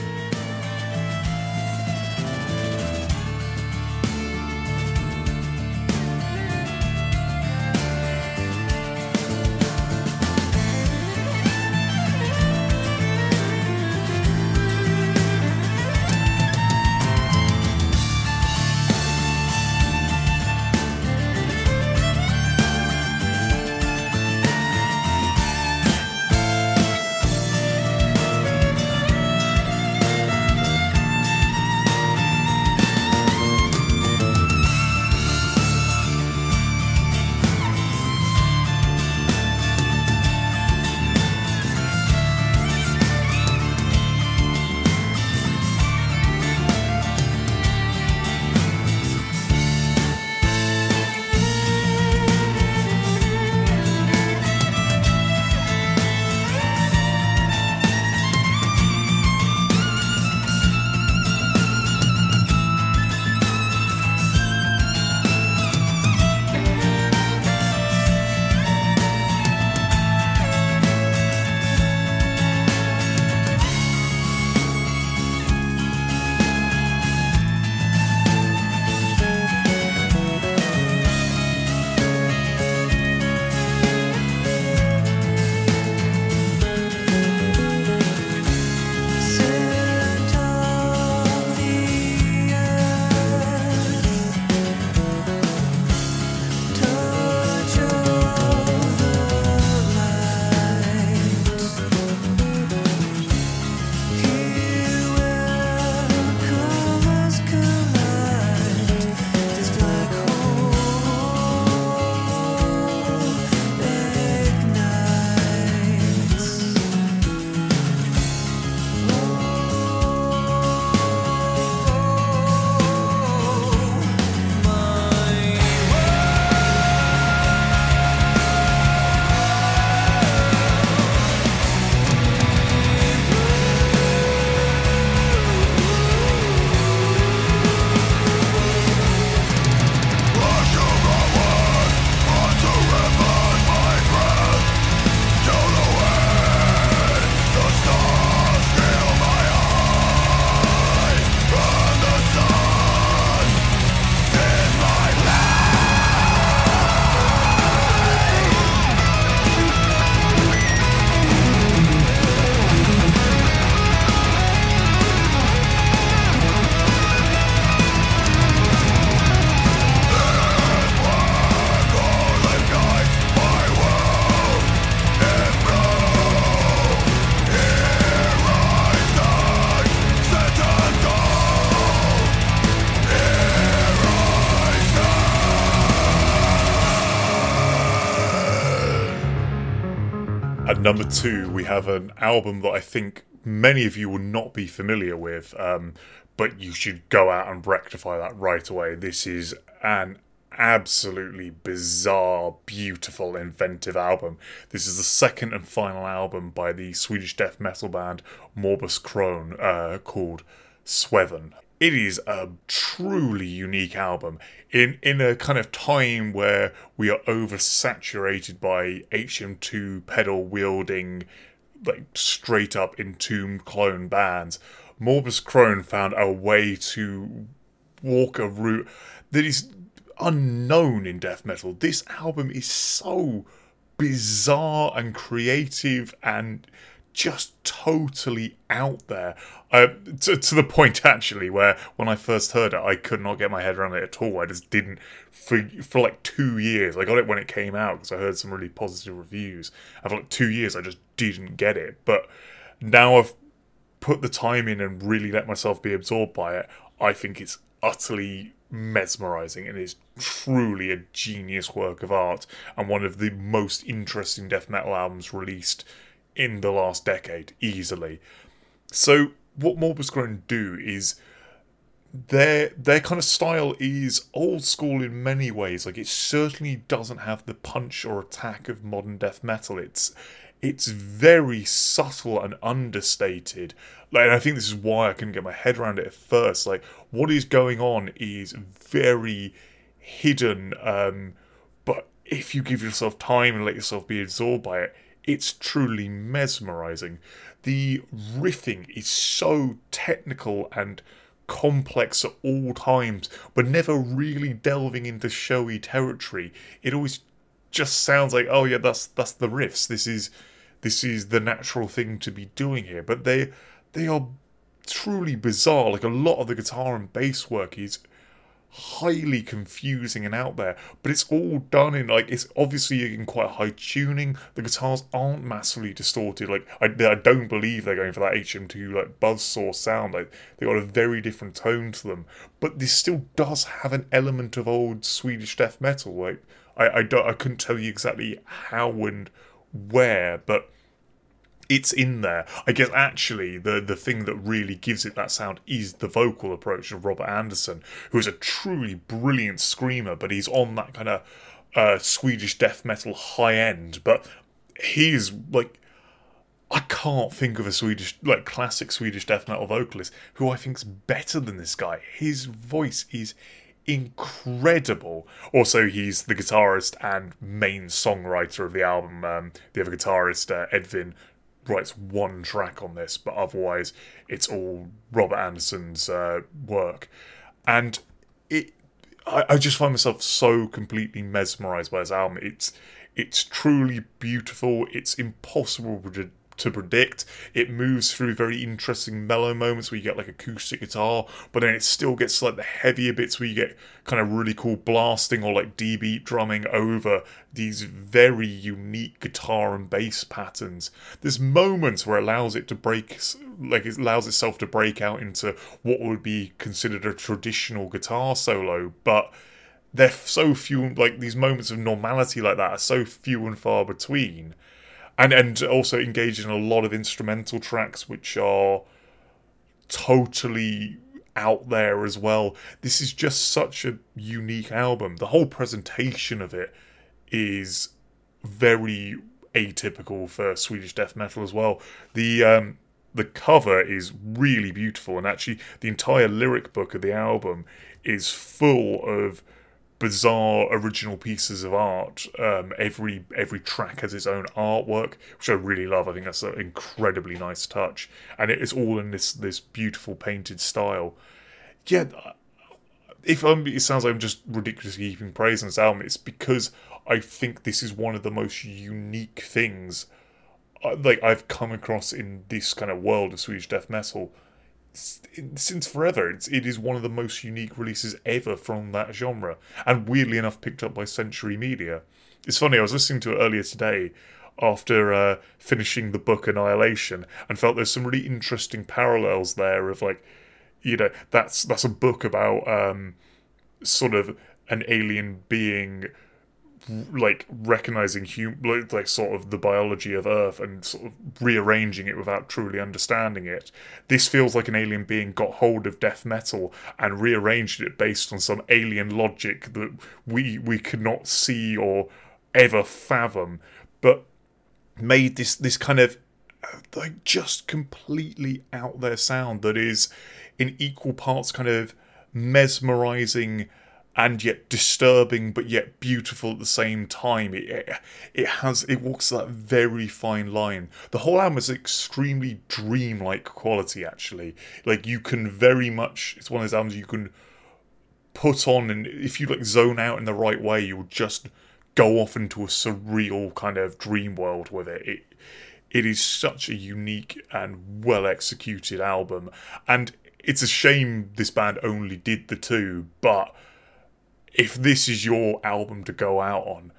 Number two, we have an album that I think many of you will not be familiar with, um, but you should go out and rectify that right away. This is an absolutely bizarre, beautiful, inventive album. This is the second and final album by the Swedish death metal band Morbus Chron uh, called Sweven. It is a truly unique album in in a kind of time where we are oversaturated by HM2 pedal wielding like straight up entombed clone bands. Morbus Chron found a way to walk a route that is unknown in death metal. This album is so bizarre and creative and just totally out there. Uh, to, to the point, actually, where when I first heard it, I could not get my head around it at all. I just didn't. For, for like two years, I got it when it came out because I heard some really positive reviews. And for like two years, I just didn't get it. But now I've put the time in and really let myself be absorbed by it, I think it's utterly mesmerizing and is truly a genius work of art and one of the most interesting death metal albums released in the last decade, easily. So, what Morbus Chron do is their their kind of style is old school in many ways. Like it certainly doesn't have the punch or attack of modern death metal. It's it's very subtle and understated. Like and I think this is why I couldn't get my head around it at first. Like what is going on is very hidden. Um, but if you give yourself time and let yourself be absorbed by it, it's truly mesmerizing. The riffing is so technical and complex at all times, but never really delving into showy territory. It always just sounds like, oh yeah, that's that's the riffs. This is this is the natural thing to be doing here. But they they are truly bizarre. Like a lot of the guitar and bass work is highly confusing and out there, but it's all done in like it's obviously in quite high tuning. The guitars aren't massively distorted. Like I, I don't believe they're going for that HM2 like buzzsaw sound. Like they got a very different tone to them, but this still does have an element of old Swedish death metal. Like I, I don't I couldn't tell you exactly how and where, but it's in there. I guess actually the the thing that really gives it that sound is the vocal approach of Robert Andersson, who is a truly brilliant screamer, but he's on that kind of uh, Swedish death metal high end. But he's like. I can't think of a Swedish, like classic Swedish death metal vocalist who I think's better than this guy. His voice is incredible. Also, he's the guitarist and main songwriter of the album. Um, the other guitarist, uh, Edvin, writes one track on this, but otherwise it's all Robert Andersson's uh, work. And it, I, I just find myself so completely mesmerized by this album. It's it's truly beautiful. It's impossible to to predict. It moves through very interesting mellow moments where you get like acoustic guitar, but then it still gets like the heavier bits where you get kind of really cool blasting or like D beat drumming over these very unique guitar and bass patterns. There's moments where it allows it to break, like it allows itself to break out into what would be considered a traditional guitar solo, but they're so few like these moments of normality like that are so few and far between and and also engage in a lot of instrumental tracks which are totally out there as well. This is just such a unique album. The whole presentation of it is very atypical for Swedish death metal as well. The um, the cover is really beautiful, and actually, the entire lyric book of the album is full of bizarre original pieces of art. Um, every every track has its own artwork, which I really love. I think that's an incredibly nice touch, and it is all in this this beautiful painted style. Yeah, if I'm, it sounds like I'm just ridiculously heaping praise on this album, it's because I think this is one of the most unique things uh, like I've come across in this kind of world of Swedish death metal since forever. It's, it is one of the most unique releases ever from that genre, and weirdly enough, picked up by Century Media. It's funny, I was listening to it earlier today after uh, finishing the book Annihilation and felt there's some really interesting parallels there of like, you know, that's that's a book about um, sort of an alien being like recognizing hum- like, sort of the biology of Earth and sort of rearranging it without truly understanding it. This feels like an alien being got hold of death metal and rearranged it based on some alien logic that we we could not see or ever fathom, but made this this kind of like just completely out there sound that is in equal parts kind of mesmerizing and yet disturbing but yet beautiful at the same time. It, it it has it walks that very fine line. The whole album is extremely dreamlike quality actually. Like you can very much it's one of those albums you can put on and if you like zone out in the right way you'll just go off into a surreal kind of dream world with it. It it is such a unique and well executed album. And it's a shame this band only did the two but if this is your album to go out on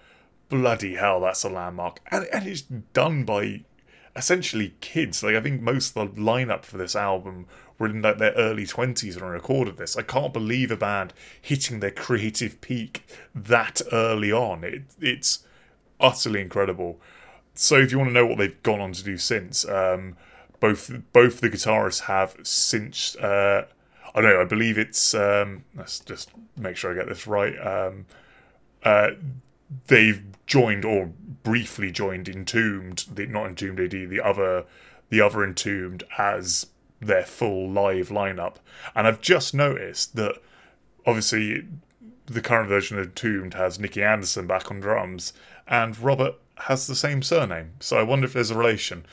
bloody hell that's a landmark. And, and it's done by essentially kids. Like i think most of the lineup for this album were in like their early 20s when i recorded this. I can't believe a band hitting their creative peak that early on. It, it's utterly incredible. So if you want to know what they've gone on to do since, um, both both the guitarists have since uh, I don't know, I believe it's um, let's just make sure I get this right. Um, uh, they've joined or briefly joined Entombed, the not Entombed AD, the other the other Entombed as their full live lineup, and I've just noticed that obviously the current version of Entombed has Nicke Andersson back on drums, and Robert has the same surname. So I wonder if there's a relation.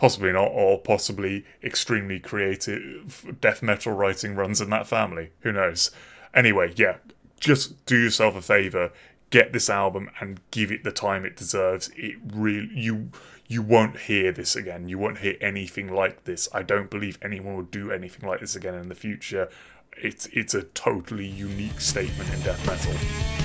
Possibly not, or possibly extremely creative death metal writing runs in that family. Who knows? Anyway, yeah, just do yourself a favor, get this album and give it the time it deserves. It really you you won't hear this again. You won't hear anything like this. I don't believe anyone will do anything like this again in the future. It's it's a totally unique statement in death metal.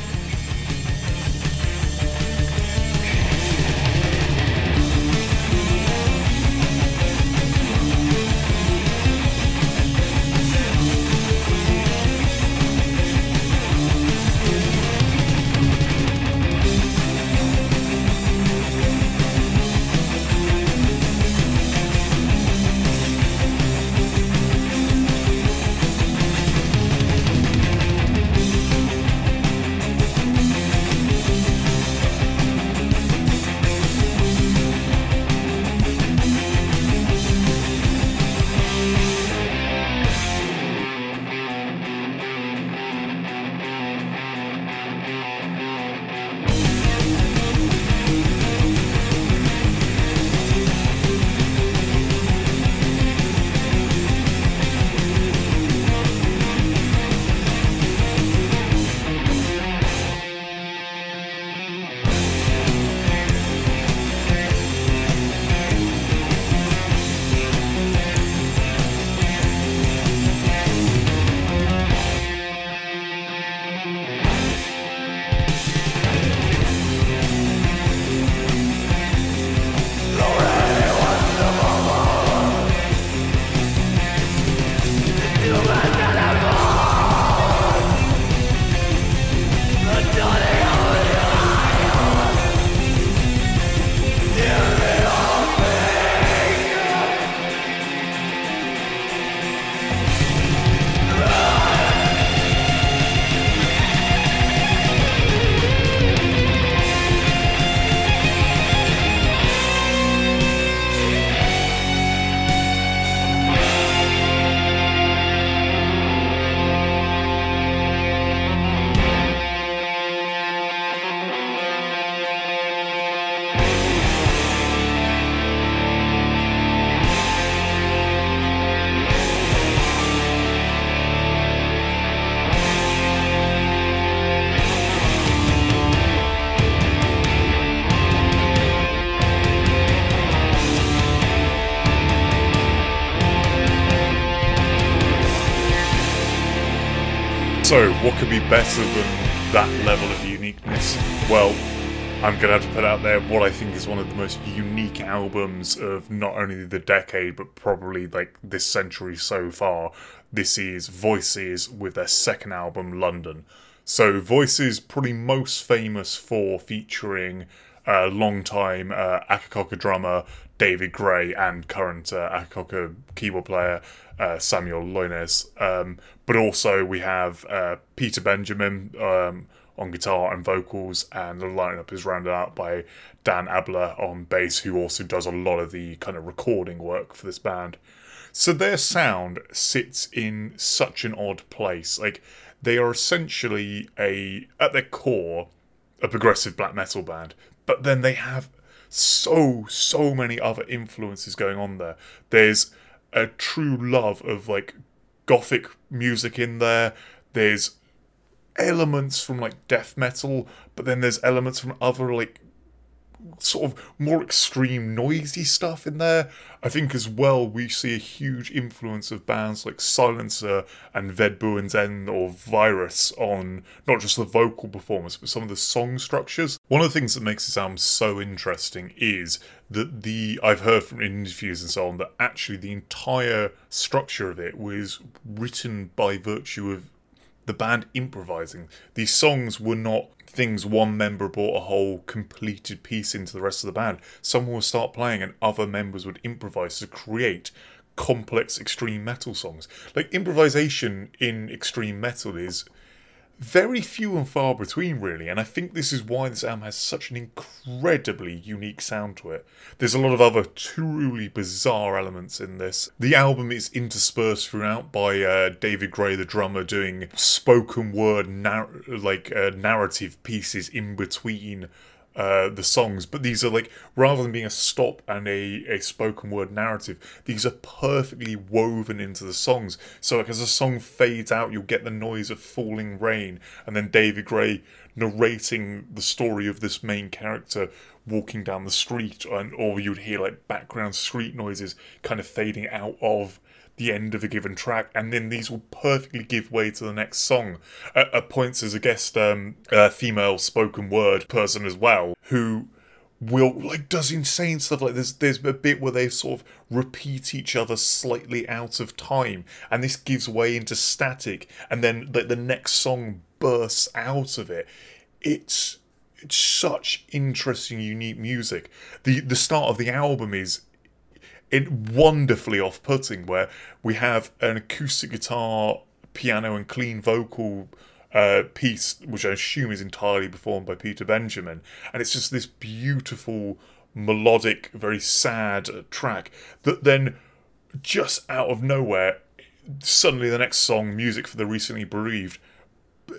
So, what could be better than that level of uniqueness? Well, I'm going to have to put out there what I think is one of the most unique albums of not only the decade, but probably like this century so far. This is Voices with their second album, London. So Voices probably most famous for featuring uh, long-time uh, Akercocke drummer David Gray and current uh, Akercocke keyboard player uh, Samuel Loynes. Um, but also we have uh, Peter Benjamin um, on guitar and vocals, and the lineup is rounded out by Dan Abela on bass, who also does a lot of the kind of recording work for this band. So their sound sits in such an odd place. Like they are essentially a at their core a progressive black metal band, but then they have so so many other influences going on there. There's a true love of like gothic music in there. There's elements from like death metal, but then there's elements from other like sort of more extreme noisy stuff in there. I think as well we see a huge influence of bands like Silencer and Ved Buens Ende or Virus on not just the vocal performance but some of the song structures. One of the things that makes this album so interesting is that the I've heard from interviews and so on that actually the entire structure of it was written by virtue of the band improvising. These songs were not things one member brought a whole completed piece into the rest of the band. Someone would start playing and other members would improvise to create complex extreme metal songs. Like improvisation in extreme metal is very few and far between, really, and I think this is why this album has such an incredibly unique sound to it. There's a lot of other truly bizarre elements in this. The album is interspersed throughout by uh, David Gray, the drummer, doing spoken word, nar- like uh, narrative pieces in between uh, the songs, but these are like rather than being a stop and a, a spoken word narrative, these are perfectly woven into the songs. So like as a song fades out, you'll get the noise of falling rain, and then David Gray narrating the story of this main character walking down the street, and or you'd hear like background street noises kind of fading out of the end of a given track, and then these will perfectly give way to the next song. At, at points, as a guest um, uh, female spoken word person as well who will like does insane stuff. Like there's there's a bit where they sort of repeat each other slightly out of time and this gives way into static and then like the next song bursts out of it. It's it's such interesting unique music. The the start of the album is it wonderfully off-putting where we have an acoustic guitar piano and clean vocal uh, piece which i assume is entirely performed by peter benjamin. And it's just this beautiful melodic very sad track that then just out of nowhere suddenly the next song music for the recently bereaved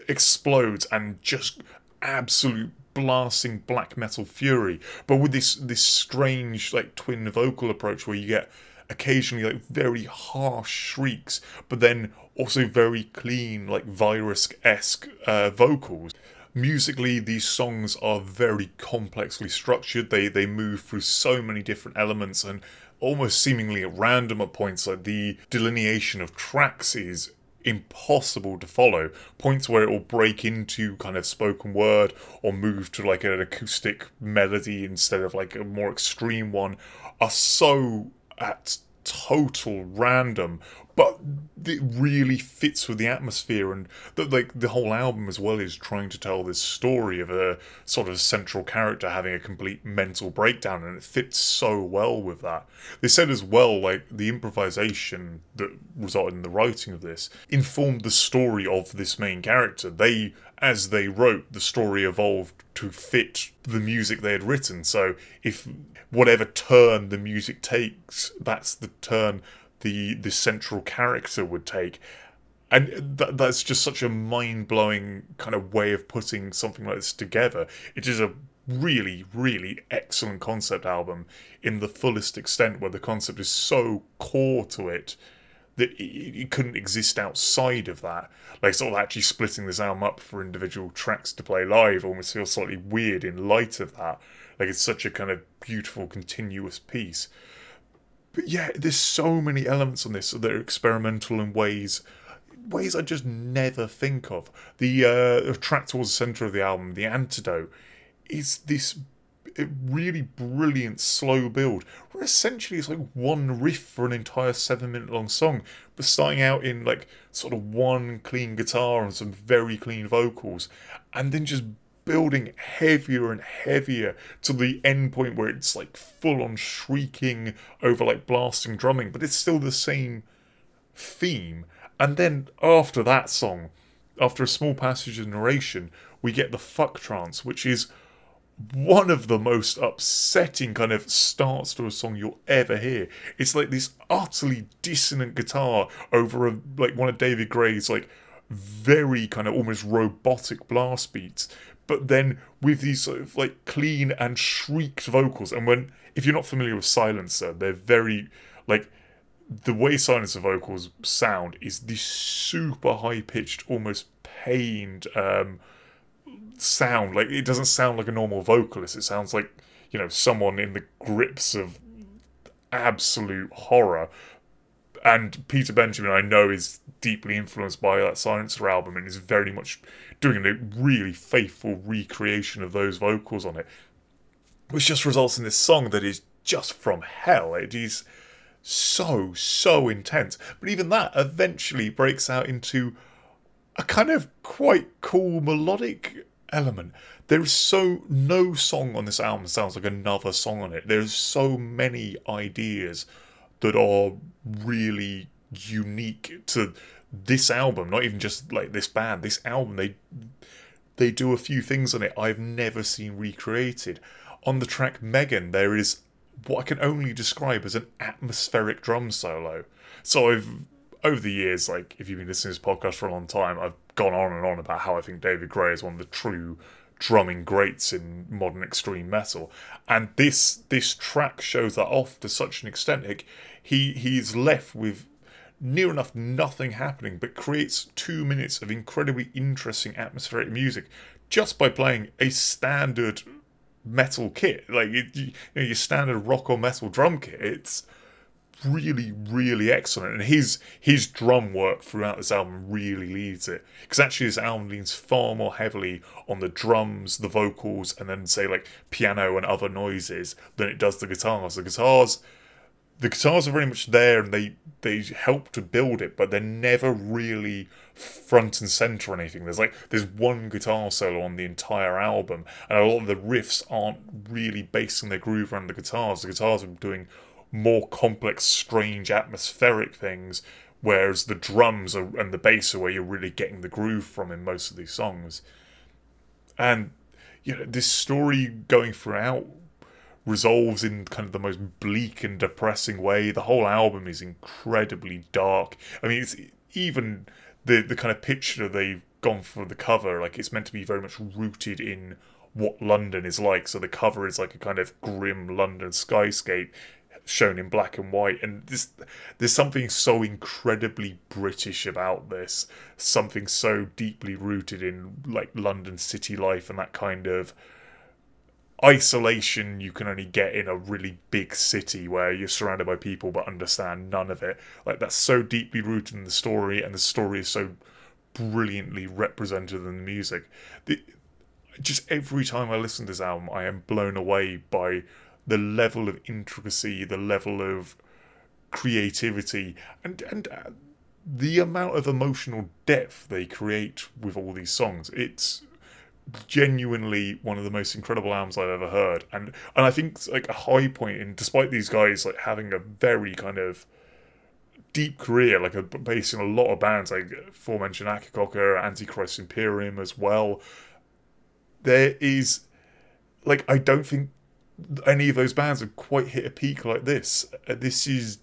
explodes and just absolute blasting black metal fury but with this this strange like twin vocal approach where you get occasionally like very harsh shrieks but then also very clean like virus-esque uh, vocals. Musically these songs are very complexly structured. They they move through so many different elements and almost seemingly at random at points. Like the delineation of tracks is impossible to follow. Points where it will break into kind of spoken word or move to like an acoustic melody instead of like a more extreme one are so at total random but it really fits with the atmosphere and the, like the whole album as well is trying to tell this story of a sort of central character having a complete mental breakdown and it fits so well with that. They said as well like the improvisation that resulted in the writing of this informed the story of this main character. They as they wrote the story evolved to fit the music they had written. So if whatever turn the music takes that's the turn the the central character would take. And th- that's just such a mind-blowing kind of way of putting something like this together. It is a really really excellent concept album in the fullest extent where the concept is so core to it that it, it couldn't exist outside of that. Like sort of actually splitting this album up for individual tracks to play live almost feels slightly weird in light of that. Like it's such a kind of beautiful continuous piece but yeah, there's so many elements on this that are experimental in ways ways I just never think of. The uh, track towards the center of the album, the antidote, is this really brilliant slow build where essentially it's like one riff for an entire seven minute long song but starting out in like sort of one clean guitar and some very clean vocals and then just building heavier and heavier to the end point where it's like full on shrieking over like blasting drumming but it's still the same theme and then after that song after a small passage of narration we get the fuck trance which is one of the most upsetting kind of starts to a song you'll ever hear. It's like this utterly dissonant guitar over a like one of David Gray's like very kind of almost robotic blast beats, but then with these sort of like clean and shrieked vocals. And when if you're not familiar with Silencer, they're very like the way Silencer vocals sound is this super high pitched, almost pained um sound. Like it doesn't sound like a normal vocalist. It sounds like you know someone in the grips of absolute horror. And Peter Benjamin, I know, is deeply influenced by that Silencer album and is very much doing a really faithful recreation of those vocals on it, which just results in this song that is just from hell. It is so so intense, but even that eventually breaks out into a kind of quite cool melodic element. There's so no song on this album sounds like another song on it. There's so many ideas that are really unique to this album, not even just like this band. This album they they do a few things on it I've never seen recreated. On the track Megan, there is what I can only describe as an atmospheric drum solo. So I've over the years, like if you've been listening to this podcast for a long time, I've gone on and on about how I think David Gray is one of the true drumming greats in modern extreme metal. And this this track shows that off to such an extent. Like he he's left with near enough nothing happening, but creates two minutes of incredibly interesting atmospheric music just by playing a standard metal kit, like you, you know, your standard rock or metal drum kit. It's really, really excellent, and his his drum work throughout this album really leads it. Because actually, this album leans far more heavily on the drums, the vocals, and then say like piano and other noises than it does the guitars. The guitars the guitars are very much there and they they help to build it but they're never really front and center or anything. There's like there's one guitar solo on the entire album and a lot of the riffs aren't really basing their groove around the guitars. The guitars are doing more complex strange atmospheric things whereas the drums are, and the bass are where you're really getting the groove from in most of these songs. And you know this story going throughout resolves in kind of the most bleak and depressing way. The whole album is incredibly dark. I mean, it's even the the kind of picture they've gone for the cover, like it's meant to be very much rooted in what London is like. So the cover is like a kind of grim London skyscape shown in black and white and this there's something so incredibly british about this something so deeply rooted in like london city life and that kind of isolation you can only get in a really big city where you're surrounded by people but understand none of it. Like that's so deeply rooted in the story, and the story is so brilliantly represented in the music. The, just every time I listen to this album, I am blown away by the level of intricacy, the level of creativity, and and uh, the amount of emotional depth they create with all these songs. It's genuinely one of the most incredible albums I've ever heard, and and I think it's like a high point in despite these guys like having a very kind of deep career, like a based in a lot of bands like aforementioned Akercocke, Antichrist Imperium as well. There is like I don't think any of those bands have quite hit a peak like this. Uh, This is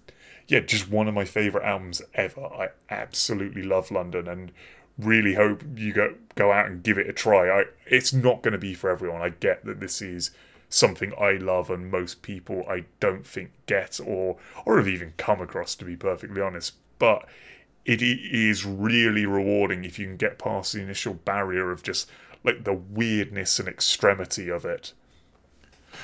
yeah, just one of my favorite albums ever. I absolutely love London and really hope you go go out and give it a try. I it's not going to be for everyone. I get that this is something I love and most people I don't think get or or have even come across to be perfectly honest. But it is really rewarding if you can get past the initial barrier of just like the weirdness and extremity of it.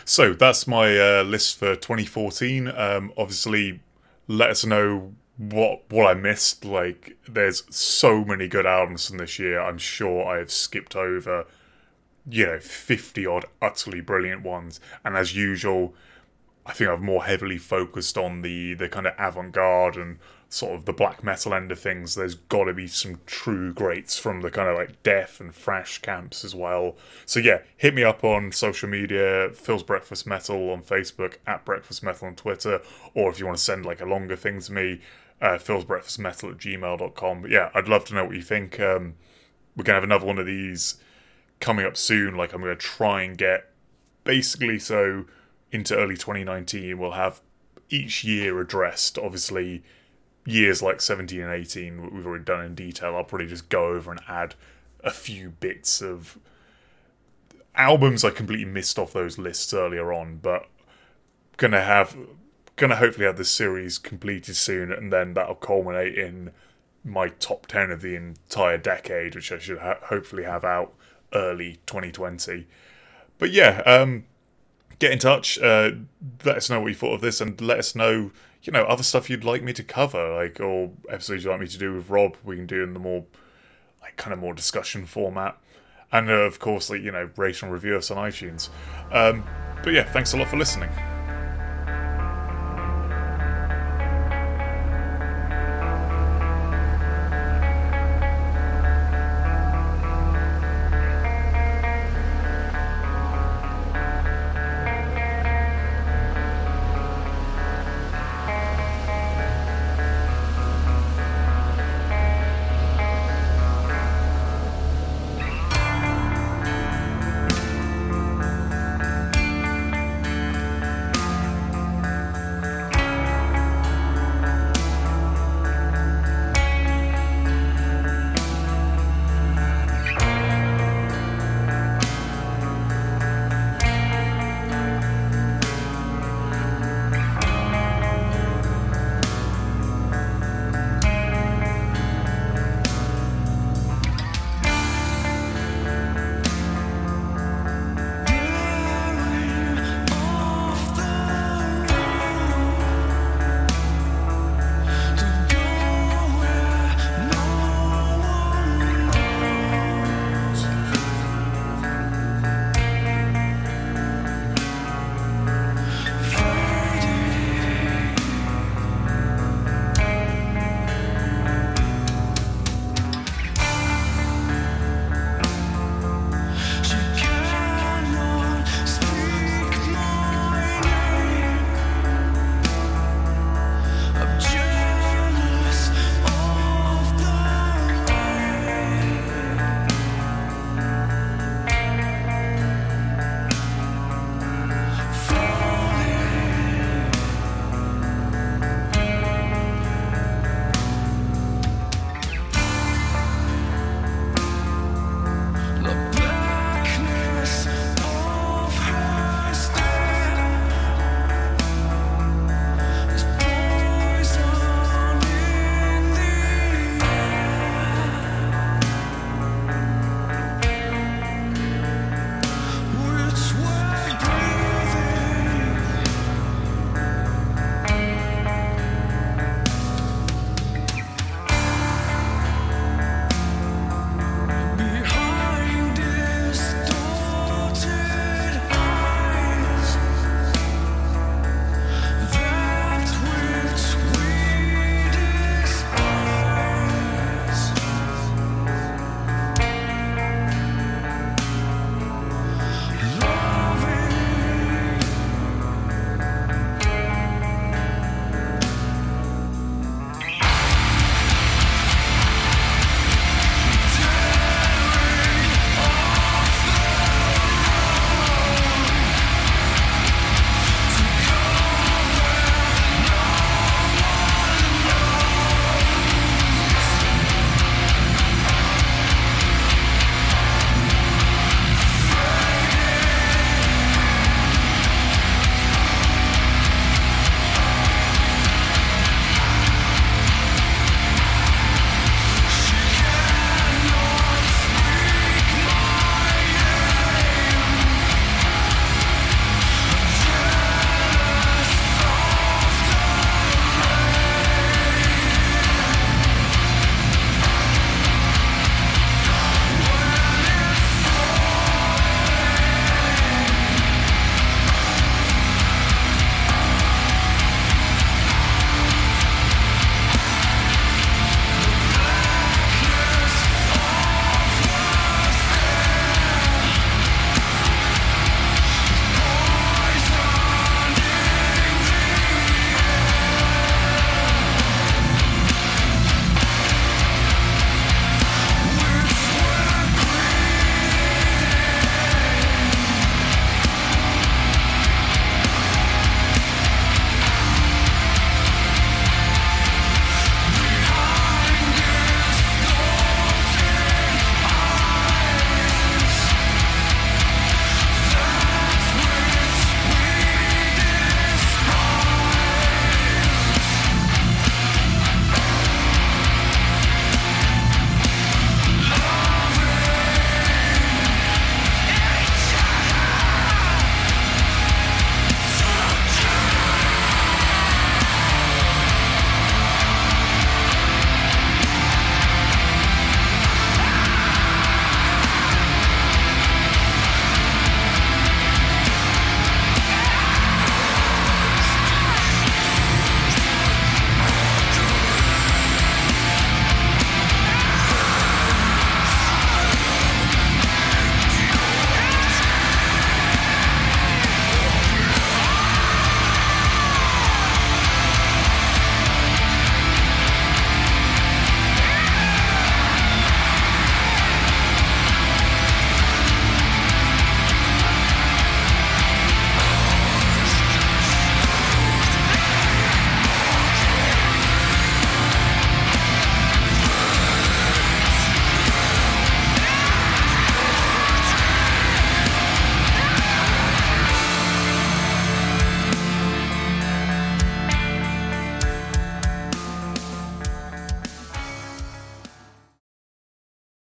So that's my uh, list for 2014. Um, obviously, let us know what what I missed. Like, there's so many good albums from this year. I'm sure I have skipped over you know, 50 odd utterly brilliant ones. And as usual, I think I've more heavily focused on the, the kind of avant garde and sort of the black metal end of things. There's got to be some true greats from the kind of like death and thrash camps as well. So yeah, hit me up on social media, Phil's Breakfast Metal on Facebook, at Breakfast Metal on Twitter, or if you want to send like a longer thing to me, uh, Phil's Breakfast Metal at gmail.com. But yeah, I'd love to know what you think. Um, we're going to have another one of these coming up soon. Like I'm going to try and get basically so into early 2019 we'll have each year addressed. Obviously, years like 17 and 18 we've already done in detail. I'll probably just go over and add a few bits of albums I completely missed off those lists earlier on, but gonna have gonna hopefully have this series completed soon, and then that'll culminate in my top 10 of the entire decade, which I should ha- hopefully have out early 2020. But yeah, um, get in touch. Uh, let us know what you thought of this, and let us know, you know, other stuff you'd like me to cover, like or episodes you'd like me to do with Rob. We can do in the more, like, kind of more discussion format, and uh, of course, like you know, rate and review us on iTunes. Um, but yeah, thanks a lot for listening.